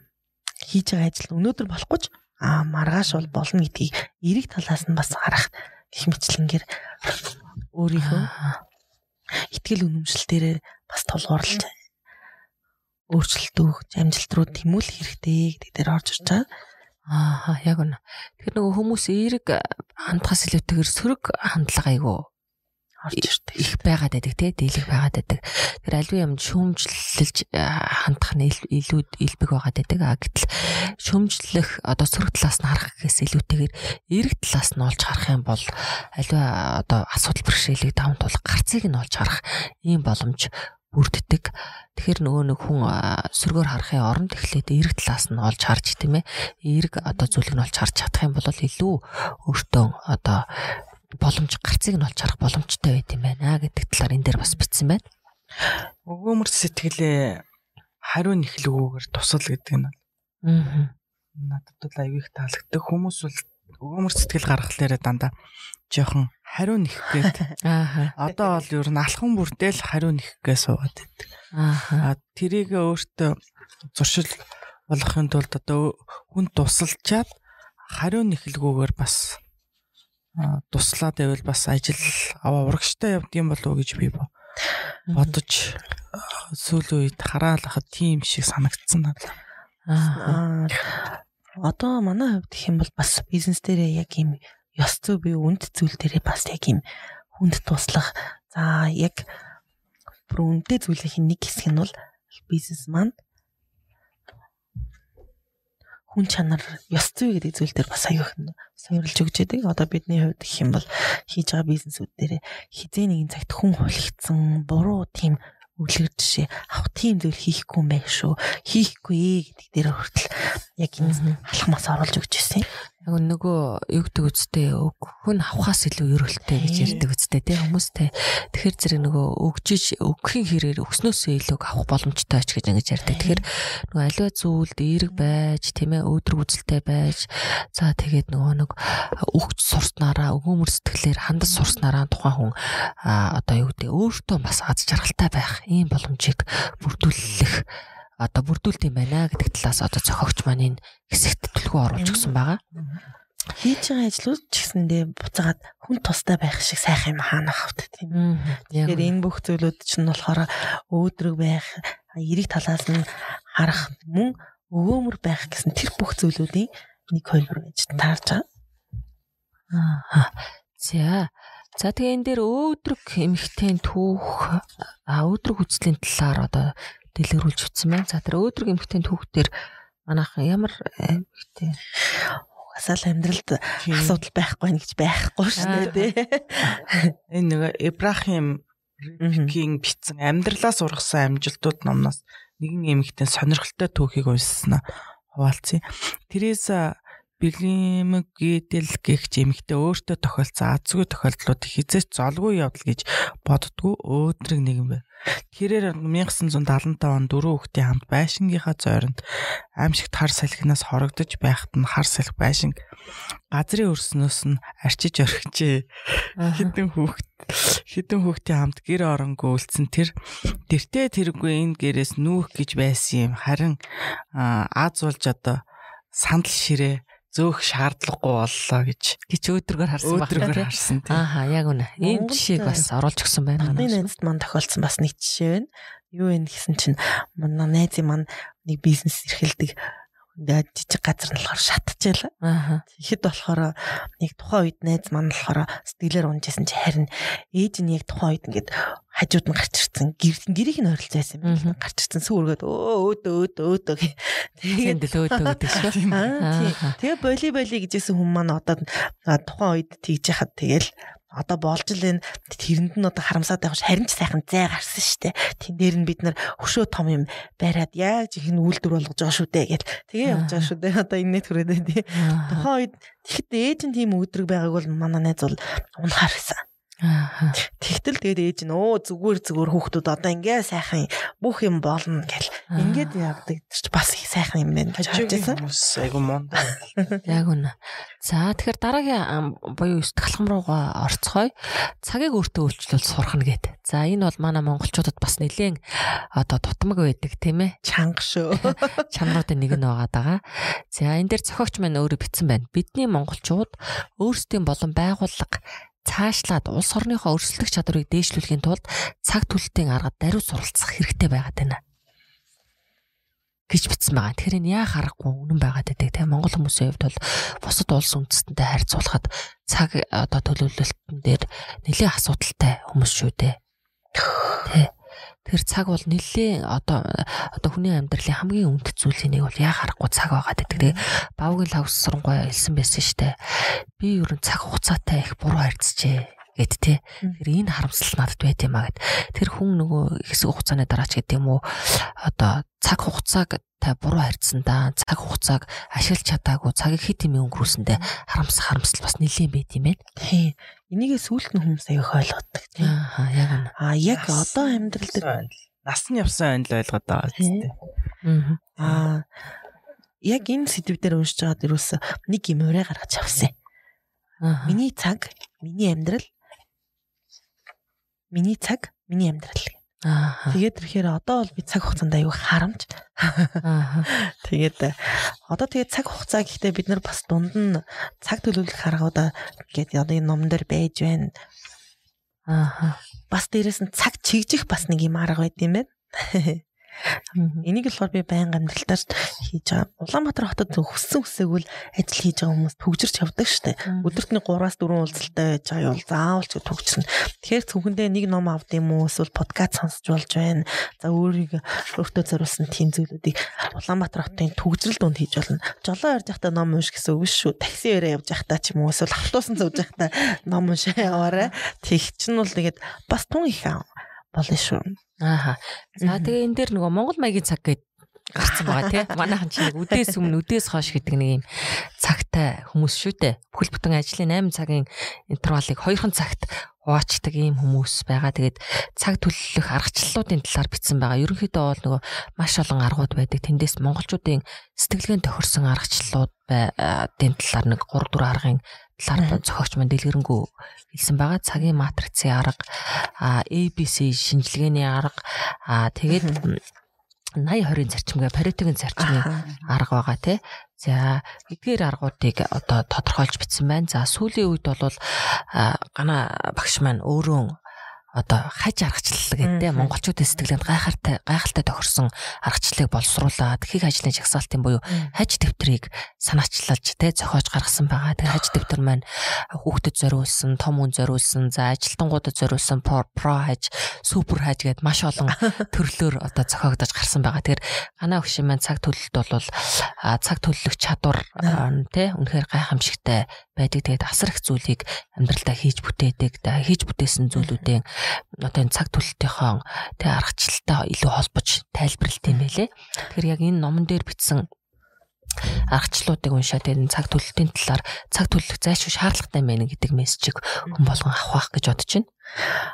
хийж байгаа ажил өнөөдөр болохгүй ч а маргааш бол болно гэдгийг эрэг талаас нь бас харах гэх мэтлэнгээр өөрийнхөө ихтгэл үнэмшил дээр бас тулгуурлаж өөрчлөлт өгч амжилт руу тэмүүлэх хэрэгтэй гэдэг дээр орж ирж байгаа. Аа яг үнэ. Тэгэхээр нөгөө хүмүүс эерэг хандхаас илүүтэйгээр сөрөг хандлага айгу орж ирдэг. Их байгаад байдаг тий, дийлэх байгаад байдаг. Тэгэхээр альвын юмд шүүмжлэлж хандах нь илүү илбэг байгаад байдаг. А гэтэл шүүмжлэх одоо сөрөг талаас нь харах гэхээс илүүтэйгээр эерэг талаас нь олж харах юм бол альва одоо асуудал бэрхшээлийг даван тулах гарцыг нь олж харах ийм боломж бүрддэг. Тэгэхээр нөгөө нэг хүн сөргөөр харахын оронд эхлээд эрэг талаас нь олж харж тийм ээ. Эрэг одоо зүйлийг нь олж харж чадах юм бол илүү өөртөө одоо боломж гарцыг нь олж харах боломжтой байт юм байна гэдэг талаар энэ дээр бас бичсэн байна. Өгөөмөр сэтгэлээ хариу нэхлэгүүгээр тусал гэдэг нь бол Аа. надад бол аягүй их таалагддаг. Хүмүүс бол өгөөмөр сэтгэл гаргахлаараа дандаа жоохон хариу нэхгээд Аа. одоо бол ер нь алхам бүртэл хариу нэхгээ суугаад байдаг. Аа. Тэрийг өөртөө зуршил болгохын тулд одоо хүн тусалчаад хариу нэхлгүүгээр бас туслаад байвал бас ажил аваа урагштай явдсан болов уу гэж би бо- бодож сүүлийн үед хараалахад тийм шиг санагдсан надад. Аа. Одоо манай хувьд гэх юм бол бас бизнес дээрээ яг юм ёс зүй буюу үнд зүйл дээрээ бас яг юм хүнд туслах за яг бүр үнэтэй зүйлийн нэг хэсэг нь бол бизнес маань хүн чанар ёс зүй гэдэг зүйл дээр бас аюух нь сойрлж өгч яадаг. Одоо бидний хувьд гэх юм бол хийж байгаа бизнесүүд дээр хизээ нэгэн цагт хүн хулигдсан буруу тийм өглөр жишээ авах тийм зүйл хийхгүй юм байх шүү. Хийхгүй ээ гэдэг дээр хүртэл яг энэ алхмаас оруулж өгч ирсэн. Яг нөгөө юу гэдэг үстэй хүн авахаас илүү ерөөлтэй гэж ярьдаг үстэй тий хүмүүстэй. Тэгэхээр зэрэг нөгөө өгжиж өгөхийн хэрээр өгснөөсөө илүү авах боломжтой ч гэж ингэж ярьдаг. Тэгэхээр нөгөө аливаа зүйлд эерэг байж тийм ээ өөдрөг үзэлтэй байж за тэгээд нөгөө нэг өгч сурснараа өгөөмөр сэтгэлээр хандаж сурснараа тухайн хүн одоо юу гэдэг өөртөө бас аз жаргалтай байх ийм боломжийг бүрдүүлэх одоо бүрдүүлт юм байна гэдэг талаас одоо зохиогч маань энэ хэсэгт төлгөө оруулж өгсөн байгаа. Хийж байгаа ажлууд ч гэсэндээ буцаагаад хүн тустай байх шиг сайхан юм хаана хавт тийм. Тэгэхээр энэ бүх зүйлүүд чинь болохоор өөдрөг байх, эрэг талаас нь харах мөн өгөөмөр байх гэсэн тэр бүх зүйлүүдийн нэг хөлбөр гэж таарч байгаа. Аа. За. За тэгээ энэ дээр өөдрөг эмхтэн түүх а өөдрөг үзлийн талаар одоо дэлгэрүүлж утсан байна. За тэр өөдрөг эмхтэн түүхтэр манайхан ямар эмхтэн Угасаал амьдралд асуудал байхгүй нэг ч байхгүй шүү дээ тий. Энэ нөгөө Ибрахим Рибкийн бичсэн амьдралаас ургасан амжилтууд номноос нэгэн эмэгтэй сонирхолтой түүхийг уншсан хуваалцъя. Тэрээс Билимгидэл гэгч эмэгтэй өөртөө тохиолдсон азгүй тохиолдлууд хизээч золгүй явдал гэж боддгоо өөдрөг нэгэн байв. Тэрээр 1975 онд дөрөв хүүхдийн хамт байшингийнхаа зойронд аимшигт хар салхинаас хорогдож байхад нь хар салхи байшинг газрын өрснөөс нь арчиж орхижээ. Хитэн хүүхд хитэн хүүхдийн хамт гэр оронгүй үлдсэн тэр тэртээ тэргүй энэ гэрээс нүүх гэж байсан юм. Харин аз болж одоо сандал ширээ зөөх шаардлагагүй боллоо гэж гэж өөдрөгөр харсан байна. өөдрөгөр харсан тийм. Ааха яг үнэ. Ийм жишээг бас оруулж өгсөн байна. Манай найзд маань тохиолдсон бас нэг жишээ байна. Юу вэ гэсэн чинь манай найзын маань нэг бизнес эрхэлдэг ингээд жижиг газар нь болохоор шатчихжээ. Ааха. Тэгэхэд болохоор яг тухайн үед найз маань болохоор сэтгэлээр унжсэн чи харин ээж нь яг тухайн үед ингээд хажууд нь гарч ирсэн. Гэр гэрийг нь ойролцоо байсан юм байна. Гарч ирсэн сүргээд өө өөдөө өөдөө өөдөө гэ. Тэгээд дэлөөдөө гэдэг шүү. Аа. Тэгээ боли боли гэжсэн хүмүүс маань одоо тухайн үед тэгж яхад тэгэл одоо болж л энэ тэрэнд нь одоо харамсаад байх ш харин ч сайхан зай гарсан штэ. Тэн дээр нь бид нар хөшөө том юм бариад яг жихэн үйлдвэр болгож байгаа шүү дээ гэл. Тэгээ явж байгаа шүү дээ. Одоо энэ төрөөд байна тий. Тухайн үед тэгэхдээ ээж нь тийм өдрөг байгааг бол манай найз бол унахаар байсан. Тэгтэл тэгээд ээж нь өө зүгээр зүгээр хүүхдүүд одоо ингээ сайхан бүх юм болно гэл. Ингээд явдаг чи бас их сайхан юм байна гэж харж байсан. айгу мундаг. Яг үнэ. За тэгэхээр дараагийн буюу сэтгэлхам руугаа орцгоё. Цагийг өөртөө өөрчлөл сурах нь гээд. За энэ бол манай монголчуудад бас нэлээд одоо тутамг байдаг тийм ээ. Чанга шүү. чанаруудын нэг нь байгаа даа. За энэ дээр зохиогч маань өөрөө бичсэн байна. Бидний монголчууд өөрсдийн болон байгууллага цаашлаад улс орныхоо өрсөлдөх чадварыг дээшлүүлэхийн тулд цаг түлтийн арга даруй суралцах хэрэгтэй байгаад байна гэж бичсэн байгаа. Тэгэхээр энэ яа харахгүй үнэн байгаад байдаг тийм Монгол хүмүүсийн хувьд бол бусад улс үндэстэнтэй харьцуулахад цаг одоо төлөвлөлтөн дээр нэлээд асуудалтай хүмүүс шүү дээ. Тэ. Тэр цаг бол нэлээд одоо одоо хүний амьдралын хамгийн үнэт зүйлийн нэг бол яа харахгүй цаг байгаад байдаг. Тэгээ бавгийн лавсрангуй хэлсэн байсан штэ. Би ер нь цаг хугацаатай их буруу харьцжээ гэд тэ. Тэр энэ харамсал надад байт юм а гэд. Тэр хүн нөгөө хэсэг хугацааны дараа ч гэдэм үү одоо цаг хугацааг та буруу харьцсан да. Цаг хугацааг ашиглаж чадаагүй цагийг хит юм өнгөрүүлсэндээ харамс харамсал бас нэлийн байт юм байна. Энийгээ сүүлд нь хүмүүс аяг ойлгодог тийм. Аа яг нь. А яг одоо амьдрал дээр нас нь явсан байнал ойлгоод байгаа үстэй. аа яг энэ сэдв дээр уншиж байгаад ерөөсө нэг юм ураа гаргаж авсан. Аа. Миний цаг, миний амьдрал. Миний цаг, миний амьдрал. Аа. Тэгээд тэрхээр одоо бол би цаг хугацаанд аюу харамж. Аа. Тэгээд одоо тэгээд цаг хугацаа гэхдээ бид нар бас дунд нь цаг төлөвлөх аргуудаа гэдэг одоо энэ номон дээр байж байна. Аа. Бас дээрэс нь цаг чигжих бас нэг юм арга байд юм байна. Энийг болохоор би байнга амьдралтаар хийж байгаа. Улаанбаатар хотод хүссэн хүсээгүй л ажил хийж байгаа хүмүүс төгжирч явдаг штэ. Өдөрт нэг 3-аас 4 уулзалтай байж байгаа юм заавал ч төгжирнэ. Тэгэхээр зөвхөндөө нэг ном авд юм уу эсвэл подкаст сонсч болж байна. За өөрийгөө өөртөө зориулсан тийм зүйлүүдийг Улаанбаатар хотын төгжрөл донд хийж болно. Жолоо ярьж байхдаа ном унш гэсэн үг шүү. Такси өрөө явж байхдаа ч юм уу эсвэл автобусан зууж байхдаа ном уншаа яваарай. Тэг чинь бол тэгээд бас тун их болно шүү. Аа. За тэгээ энэ дээр нөгөө Монгол маягийн цаг гээд гарсан байгаа тий. Манайхан чинь үдээс өмнө үдээс хойш гэдэг нэг юм цагтай хүмүүс шүү дээ. Бүхэл бүтэн ажлын 8 цагийн интервалыг 2хан цагт хуваачдаг ийм хүмүүс байгаа. Тэгээд цаг төлөх аргачлалуудын талаар бичсэн байгаа. Ерөнхийдөө бол нөгөө маш олон аргууд байдаг. Тэндээс монголчуудын сэтгэлгээнд тохирсон аргачлалууд байдгийн талаар нэг 3 4 аргын талаар зохиогч маань дэлгэрэнгүй хэлсэн байгаа. Цагийн матрицын арга, ABC шинжилгээний арга, тэгээд 80 20-ын зарчимгээ Паретогийн зарчмын арга байгаа тий. За эдгээр аргуудыг одоо тодорхойлж бичсэн байна. За сүүлийн үед бол гана багш маань өөрөө одоо хаж аргачлал гэдэг монголчуудын сэтгэлд гайхалтай гайхалтай тохирсон аргачлалыг боловсруулад хийг ажлын жагсаалтын буюу хаж дэвтрийг санаачлалж тэ зохиож гаргасан байгаа. Тэр хаж дэвтэр маань хүүхдэд зориулсан, том хүн зориулсан, за ажилтнуудад зориулсан про хаж, супер хаж гэдээ маш олон төрлөөр одоо зохиогдож гарсан байгаа. Тэр ганаа өгшин маань цаг төлөлт бол цаг төлөх чадвар тэ үнэхээр гайхамшигтай байдаг. Тэгээд асар их зүйлийг амьдралдаа хийж бүтээдэг. Хийж бүтээсэн зүйлүүдийн одоо энэ цаг төлөлтийнхөө тэг аргачлалтай илүү холбож тайлбарлалт юм байлээ. Тэгэхээр яг энэ номон дээр бичсэн аргачлалуудыг уншаад энэ цаг төлөлтийн талаар цаг төлөх зайлшгүй шаардлагатай байна гэдэг мессежийг хүн болгон авах гэж бодож байна.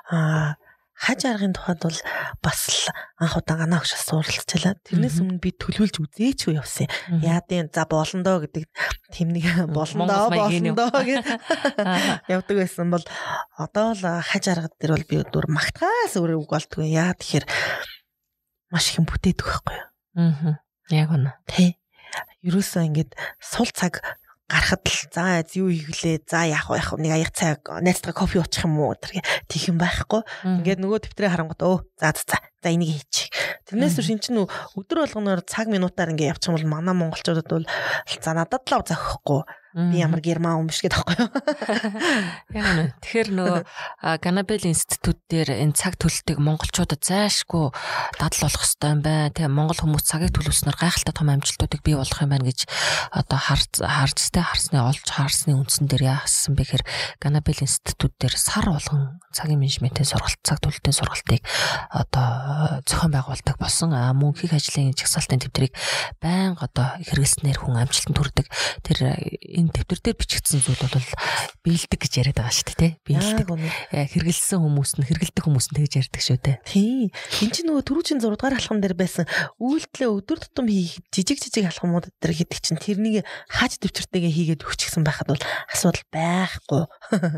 Аа хаж аргын тухайд бол бас л анх удаа ганаа өгш суралцлаа. Тэрнээс өмнө би төлөвлөж үзээчгүй явсан. Яадын за болондоо гэдэг тэм нэг болондоо болондоо гэдэг явдаг байсан бол одоо л хаж аргад дээр бол би өөр магтахаас өөр үг болтгүй. Яа тэгэхээр маш их бүтээдэг байхгүй юу? Аа. Яг үнэ. Тэ. Ерөөсөө ингэж сул цаг гарахад л за юу хийглээ за яах вэ яах нэг аяг цаг найзтайгаа кофе уучих юм уу гэх тийх юм байхгүй. Ингээд нөгөө дэвтрээ харангууд өө за за за энийг хийчих тэрнээс шин чинь өдөр болгоноор цаг минутаар ингээд явчих юм бол манай монголчуудад бол за надад л зохихгүй би ямар герман хүн биш гэдэг байхгүй юу? Яг үнэ тэгэхээр нөгөө Ганабел институт дээр энэ цаг төлөлтийг монголчуудад зайшгүй дадал болох хэрэгтэй юм байна. Тийм монгол хүмүүс цагийг төлөвснөр гайхалтай том амжилтуудыг бий болгох юм байна гэж одоо харж харж тэ харсны олж харсны үндсэн дээр яасан бэ гэхээр Ганабел институт дээр сар болгон цагийн менежментийн сургалт цаг төлөлтийн сургалтыг одоо зохион байгуулдаг болсон. Мөн хийх ажлын жагсаалтын тэмдрийг байнга одоо хэрэглэснээр хүн амжилтанд хүрдэг. Тэр энэ тэмдэр дээр бичигдсэн зүйл бол биелдэг гэж яриад байгаа шүү дээ тий. Биелдэг. Хэрэгэлсэн хүмүүс нь хэрэгэлдэг хүмүүс нь тэгж ярьдаг шүү дээ тий. Энэ чинь нөгөө түрүүчийн 6 дугаар алхам дээр байсан үйлдэлээ өдөр тутам хийх жижиг жижиг алхамууд дээр хийдэг чинь тэрнийг хааж төвчөртэйгээ хийгээд өгчихсэн байхад бол асуудал байхгүй.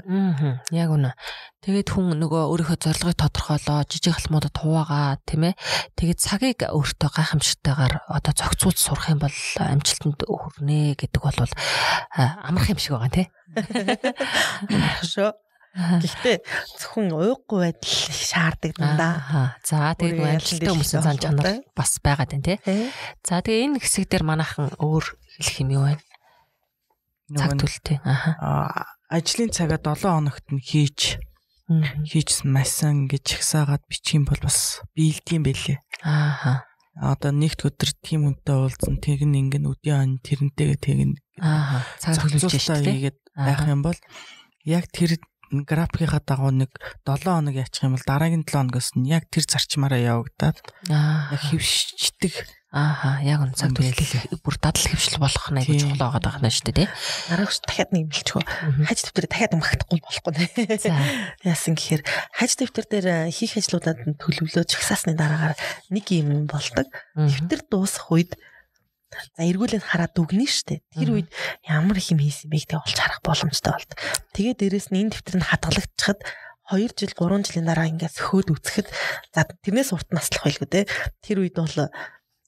Аа яг үнэ Тэгээд хүн нөгөө өөрийнхөө зорилгыг тодорхойлоо, жижиг халмуудад хуваагаа, тийм ээ. Тэгээд цагийг өөртөө гайхамшигтайгаар одоо зохицуулж сурах юм бол амжилтанд хүрнэ гэдэг бол амарх юм шиг байгаа тийм. Шо. Гэхдээ зөвхөн уйггүй байдал шаарддаг дандаа. За тэгээд нөгөө амжилттай хүмүүсийн зан чанар бас байгаад байна тий. За тэгээ энэ хэсэг дээр манайхан өөр хэлэх юм юу вэ? Цаг төлөлтөө. Аа ажлын цагаа 7 хоногт нь хийж хийжсэн масан гэж ихсаагаад бичих юм бол бас биелдэм байлээ. Аа. Одоо нэгд өдөр тийм үнтэй уулзсан тэг нь ингэн өдийн хон тэрнтэйгээ тэг нь аа цаг төлөвлөж хийгээд байх юм бол яг тэр графикийнхаа дагуу нэг 7 хоног яачих юм бол дараагийн 7 хоногоос нь яг тэр зарчмаараа явагдаад яг хөвшчдэг Ааха, яг үн цаг төлөвлөлт бүр дадал хөвшил болох нь айгүй чухал байгаад байгаа нь шүү дээ, тий. Араач дахиад нэг имэлчихөө. Хаж дэвтэр дахиад магтахгүй болохгүй нэ. За. Яасан гэхээр хаж дэвтэр дээр э, хийх ажлуудад төлөвлөө чагсаасны дараагаар нэг юм болдог. Дэвтэр дуусах үед За эргүүлээд хараад дүгнэн штэ. Тэр үед ямар их юм хийсэн бэ гэдэг олж харах боломжтой болт. Тэгээ дээрэс нь энэ дэвтэр нь хадгалагдчихад 2 жил 3 жилийн дараа ингээс хөөд үцхэд за тэрнээс урт наслах байлгүй те. Тэр үед бол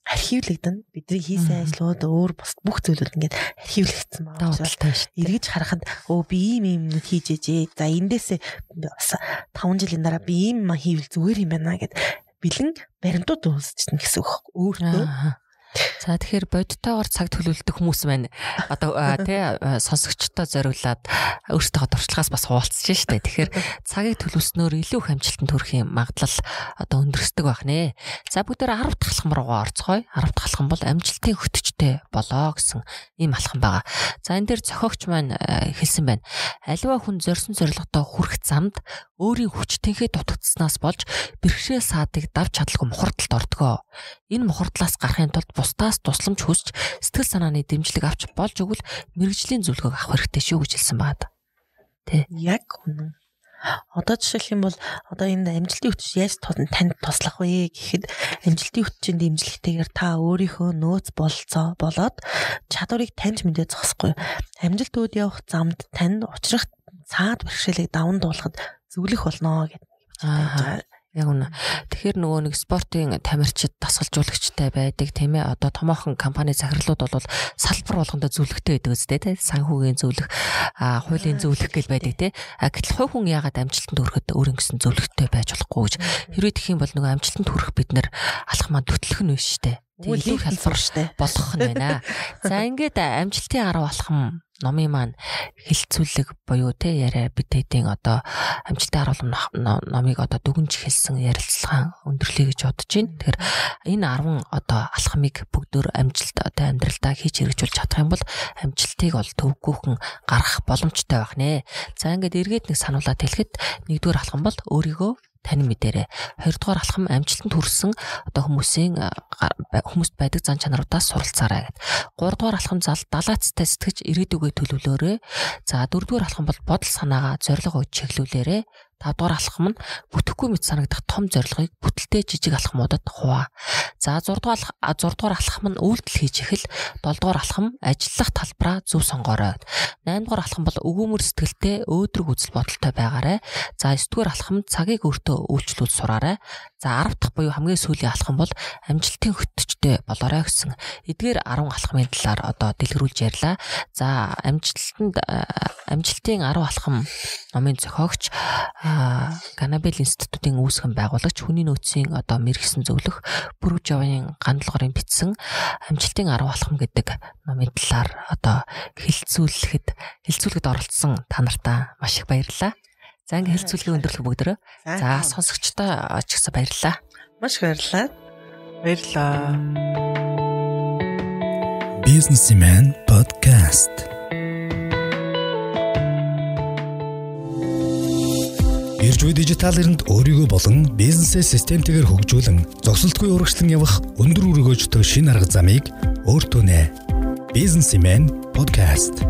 архивлэгдэн бидний хийсэн ажлууд өөр бус бүх зүйлүүд ингээд архивлэгдсэн байгаа Давталтай шүү. эргэж харахад өө би ийм юм хийж ээжээ. За эндээсээ бас 5 жилийн дараа би ийм хийвэл зүгээр юм байна гэд бэлэн баримтууд үүсчихнэ гэсэн үг. Өөртөө Аа. За тэгэхээр бодтойгоор цаг төлөвлөдөг хүмүүс байна. Одоо тий аа, сонсогчдоо зориулаад өөртөөгөө дуршлагаас бас хуваалцж штэ. Тэгэхээр цагийг төлөвснөөр илүү их амжилтанд хүрэхийн магадлал одоо өндөрсдөг байх нэ. За бүгдээр 10 дахь алхам руугаа орцгоё. 10 дахь алхам бол амжилтын хөтөчтэй болоо гэсэн ийм алхам байгаа. За энэ дээр зохиогч маань аа, хэлсэн байна. Аливаа хүн зорьсон зорилгодоо хүрэх замд өөрийн хүч тэнхээ дутагдсанаас болж бэрхшээл саадыг давж чадалгүй мухардалд ордгоо. Энэ мухардлаас гарахын тулд бусдаас тусламж хүсч сэтгэл санааны дэмжлэг авч болж өгвөл мэрэгжлийн зөвлөгөөг авах хэрэгтэй шүү гэж хэлсэн байна. яг үнэн. Одоо жишээлх юм бол одоо энэ амжилтын хүч яаж танд туслах вэ гэхэд амжилтын хүчийн дэмжлэгтэйгээр та өөрийнхөө нөөц болцоо болоод чадварыг таньж мэдээ зогсохгүй. Амжилт үүд явах замд танд учрах цаад бэрхшээлийг даван дуулахад зөвлөх болно гэдэг. Аа. Яг үнэ. Тэгэхээр нөгөө нэг спортын тамирчид тасгалжуулагчтай байдаг тийм ээ. Одоо томоохон компани захирлууд бол салбар болгондоо зөвлөгтэй байдаг үстэй тийм санхүүгийн зөвлөх, а хуулийн зөвлөх гэл байдаг тийм. А гэтэл хувь хүн яагаад амжилтанд хүрэхэд өөр ингэсэн зөвлөгтэй байж болохгүй гэж. Хэрвээ тэх юм бол нөгөө амжилтанд хүрэх бид нар алах маань төтлөх нь биш штэ. Үгүй илүү хялбар штэ. болох нь байна. За ингээд амжилтын 10 алхам номын маань хилцүүлэг буюу те яриа бид хэдийн одоо амжилтын 10 алхам но- номыг одоо дүгнж хэлсэн ярилцлага өндөрлөе гэж бодож байна. Тэгэхээр энэ 10 одоо алхамыг бүгдөө амжилт одоо амьдралдаа хийж хэрэгжүүлж чадах юм бол амжилтыг бол төвгүйхэн гаргах боломжтой байх нэ. За ингээд эргээд нэг сануулаад хэлэхэд нэгдүгээр алхам бол өөрийгөө танин мэдээрээ. Хоёрдугаар алхам амжилтанд хүрсэн одоо хүмүүсийн хүмүүст байдаг зан чанаруудаас суралцаарай гэдэг. Гуравдугаар алхам зал далаацтай сэтгэж ирээдүгөө төлөвлөөрэй. За дөрөвдүгээр алхам бол бодол санаагаа зорилго өгч чиглүүлээрэй. Тавдугаар алхам нь бүтэхгүй мэт санагдах том зорилгыг бүтэлтэй жижиг алхмуудад хуваа. За 6 дугаар алх- а, 6 дугаар алхам нь үйлдэл хийж эхэл. 7 дугаар алхам ажиллах талбараа зөв сонгоорой. 8 дугаар алхам бол өгөөмөр сэтгэлтэй өөдрөг үзэл бодолтой байгаарай. За 9 дугаар алхам цагийг өөртөө үйлчлүүл сураарай. За 10 дахь буюу хамгийн сүүлийн алхам бол амжилтын хөтөчтэй болоорой гэсэн. Эдгээр 10 алхмын талаар одоо дэлгэрүүлж ярьлаа. За амжилтанд амжилтын 10 алхам номын зохиогч а, Ганабел институтын үүсгэн байгуулагч хүний нөөцийн одоо мэрэгсэн зөвлөх Бүрв Жавын гандлогорын бичсэн амжилтын 10 алхам гэдэг номын талаар одоо хилцүүлэхэд хилцүүлэхэд оролцсон та нартаа маш их баярлалаа. За ингээ хилцүүлгийн өндөрлөх бүгдөө. За сонсогчдоо ч гэсэн баярлалаа. маш баярлалаа. Баярлаа. Businessman podcast. Ирж буй дижитал эринд өөрийгөө болон бизнесээ системтэйгээр хөгжүүлэн зогсолтгүй урагшлан явах өндөр өргөөжтэй шин арга замыг өөртөө нэ. Businessman podcast.